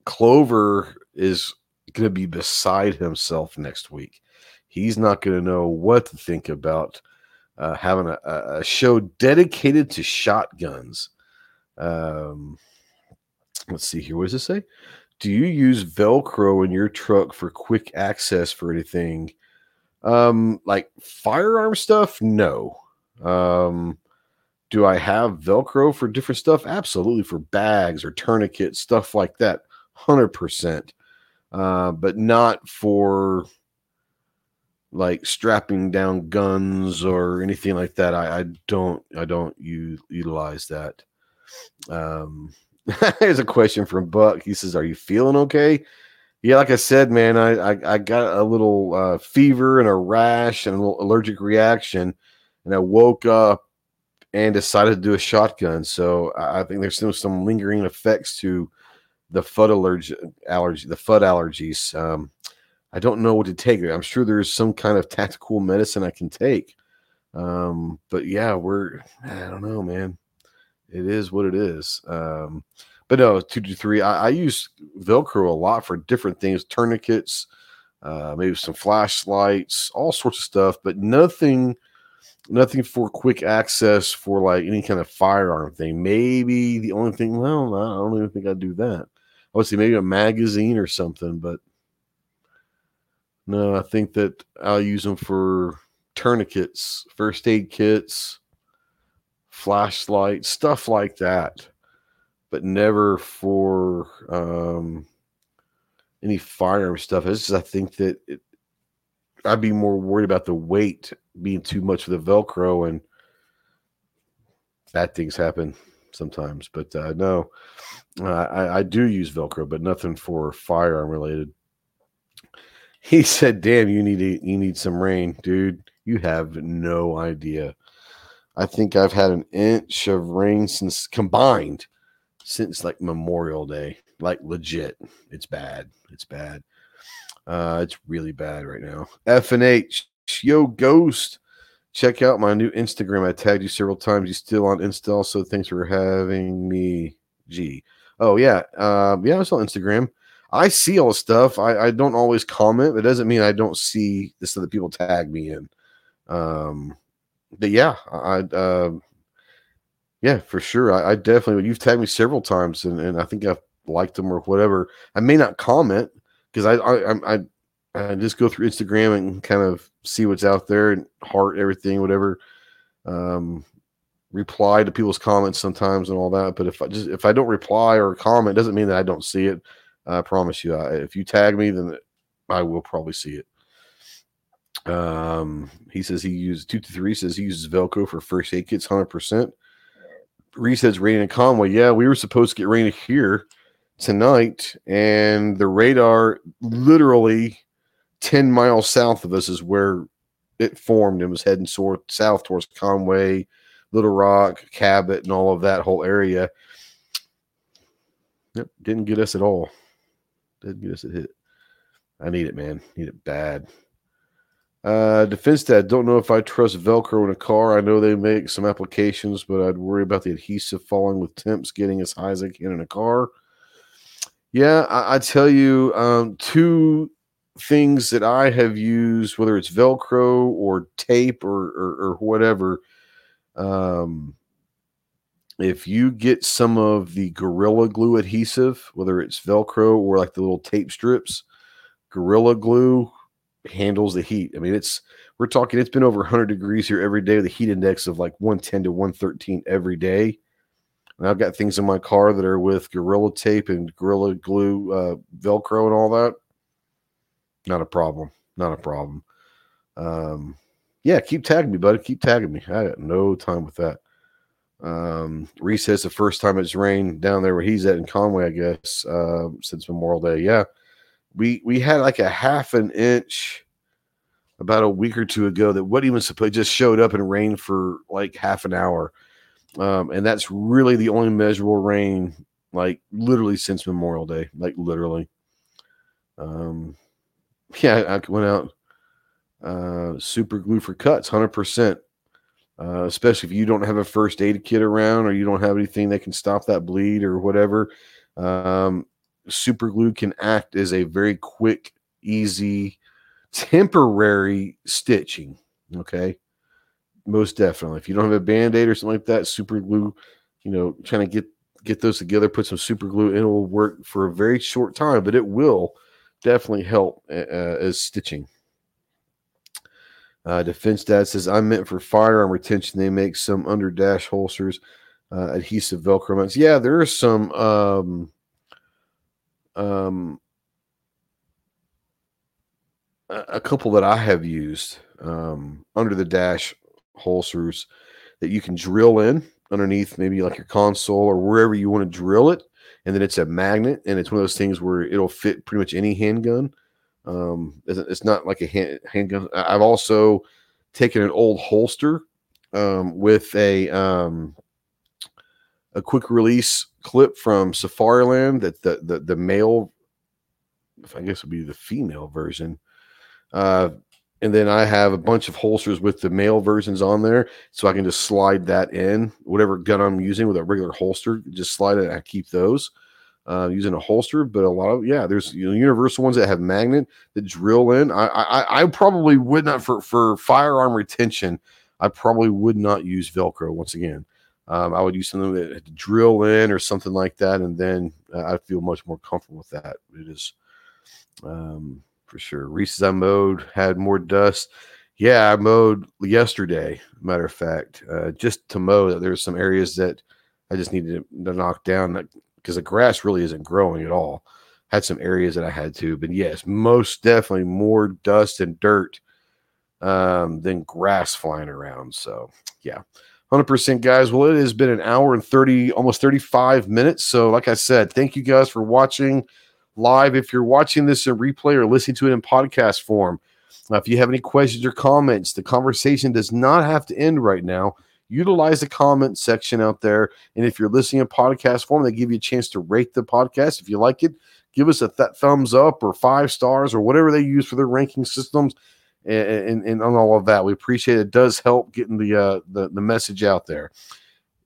Clover is going to be beside himself next week. He's not going to know what to think about uh, having a, a, show dedicated to shotguns. Um, let's see here. What does it say? Do you use Velcro in your truck for quick access for anything? Um, like firearm stuff? No. Um, do I have Velcro for different stuff? Absolutely, for bags or tourniquets, stuff like that. 100%. Uh, but not for like strapping down guns or anything like that. I, I don't I don't u- utilize that. Um, [laughs] here's a question from Buck. He says, "Are you feeling okay?" Yeah, like I said, man, I I, I got a little uh, fever and a rash and a little allergic reaction, and I woke up and decided to do a shotgun. So I think there's still some lingering effects to the Fudd allergy, allergy the Fudd allergies. Um, I don't know what to take. I'm sure there's some kind of tactical medicine I can take. Um, but yeah, we're I don't know, man. It is what it is. Um, but no, two to three. I, I use Velcro a lot for different things, tourniquets, uh, maybe some flashlights, all sorts of stuff, but nothing nothing for quick access for like any kind of firearm thing. Maybe the only thing, well, I don't even think I'd do that. I would say maybe a magazine or something, but No, I think that I'll use them for tourniquets, first aid kits, flashlights, stuff like that, but never for um, any firearm stuff. It's just I think that it, I'd be more worried about the weight being too much for the Velcro and bad things happen sometimes. But uh, no, uh, I, I do use Velcro, but nothing for firearm related. He [laughs] said, "Damn, you need to, you need some rain, dude. You have no idea. I think I've had an inch of rain since combined since like Memorial Day. Like legit, it's bad. It's bad. Uh, it's really bad right now. F and H, yo, Ghost. Check out my new Instagram. I tagged you several times. You still on Insta? Also, thanks for having me. G. Oh yeah, uh, yeah. I was on Instagram. I see all stuff. I, I don't always comment. It doesn't mean I don't see the stuff that people tag me in. Um, but yeah, I, uh, yeah, for sure. I, I definitely. You've tagged me several times, and, and I think I've liked them or whatever. I may not comment because I, I I I just go through Instagram and kind of see what's out there and heart everything, whatever. Um, reply to people's comments sometimes and all that. But if I just if I don't reply or comment, doesn't mean that I don't see it. I promise you. I, if you tag me, then I will probably see it. Um, he says he uses two to three. Says he uses Velcro for first aid kits, hundred percent. Reese says rain in Conway. Yeah, we were supposed to get rain here tonight, and the radar literally ten miles south of us is where it formed and was heading south south towards Conway, Little Rock, Cabot, and all of that whole area. Yep, didn't get us at all. Didn't get us a hit. I need it, man. Need it bad. Uh, Defense Dad, don't know if I trust Velcro in a car. I know they make some applications, but I'd worry about the adhesive falling with temps getting as high as I can in a car. Yeah, I, I tell you, um, two things that I have used, whether it's Velcro or tape or, or, or whatever, um, if you get some of the Gorilla Glue adhesive, whether it's Velcro or like the little tape strips, Gorilla Glue handles the heat. I mean, it's we're talking. It's been over 100 degrees here every day a heat index of like 110 to 113 every day. And I've got things in my car that are with Gorilla Tape and Gorilla Glue, uh, Velcro, and all that. Not a problem. Not a problem. Um, yeah, keep tagging me, buddy. Keep tagging me. I got no time with that. Um, Reese says the first time it's rained down there where he's at in Conway, I guess, uh, since Memorial Day. Yeah, we we had like a half an inch about a week or two ago that what even supposed just showed up and rained for like half an hour, um, and that's really the only measurable rain like literally since Memorial Day, like literally. Um, yeah, I went out uh, super glue for cuts, hundred percent. Uh, especially if you don't have a first aid kit around or you don't have anything that can stop that bleed or whatever. Um, super glue can act as a very quick, easy, temporary stitching. Okay. Most definitely. If you don't have a band aid or something like that, super glue, you know, trying to get get those together, put some super glue in, it will work for a very short time, but it will definitely help uh, as stitching. Uh, Defense Dad says, I'm meant for firearm retention. They make some under dash holsters, uh, adhesive Velcro mounts. Yeah, there are some um, um, a couple that I have used um, under the dash holsters that you can drill in underneath maybe like your console or wherever you want to drill it and then it's a magnet and it's one of those things where it'll fit pretty much any handgun. Um, it's, not like a hand, handgun. I've also taken an old holster um, with a um, a quick release clip from Safariland that the, the the male I guess would be the female version. Uh, and then I have a bunch of holsters with the male versions on there, so I can just slide that in. Whatever gun I'm using with a regular holster, just slide it. I keep those uh, using a holster. But a lot of yeah, there's you know universal ones that have magnet that drill in. I I, I probably would not for for firearm retention. I probably would not use Velcro once again. Um, I would use something that drill in or something like that, and then uh, I feel much more comfortable with that. It is um, for sure. Reese's I mowed had more dust. Yeah, I mowed yesterday. Matter of fact, uh, just to mow that there's some areas that I just needed to, to knock down because the grass really isn't growing at all. Had some areas that I had to, but yes, most definitely more dust and dirt um, than grass flying around. So yeah, 100% guys. Well, it has been an hour and 30, almost 35 minutes. So, like I said, thank you guys for watching live. If you're watching this in replay or listening to it in podcast form, uh, if you have any questions or comments, the conversation does not have to end right now. Utilize the comment section out there. And if you're listening in podcast form, they give you a chance to rate the podcast. If you like it, give us a th- thumbs up or five stars or whatever they use for their ranking systems and, and, on all of that. We appreciate it. it does help getting the, uh, the the message out there.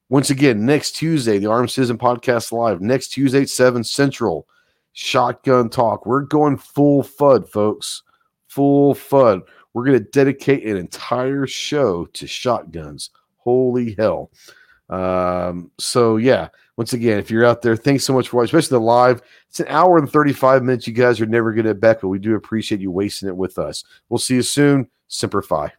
Once again, next Tuesday, the Armed Citizen Podcast Live. Next Tuesday, 7 Central, Shotgun Talk. We're going full Fudd, folks. Full Fudd. We're going to dedicate an entire show to shotguns. Holy hell. Um, so, yeah, once again, if you're out there, thanks so much for watching, especially the live. It's an hour and 35 minutes. You guys are never going to bet, but we do appreciate you wasting it with us. We'll see you soon. Semper Fi.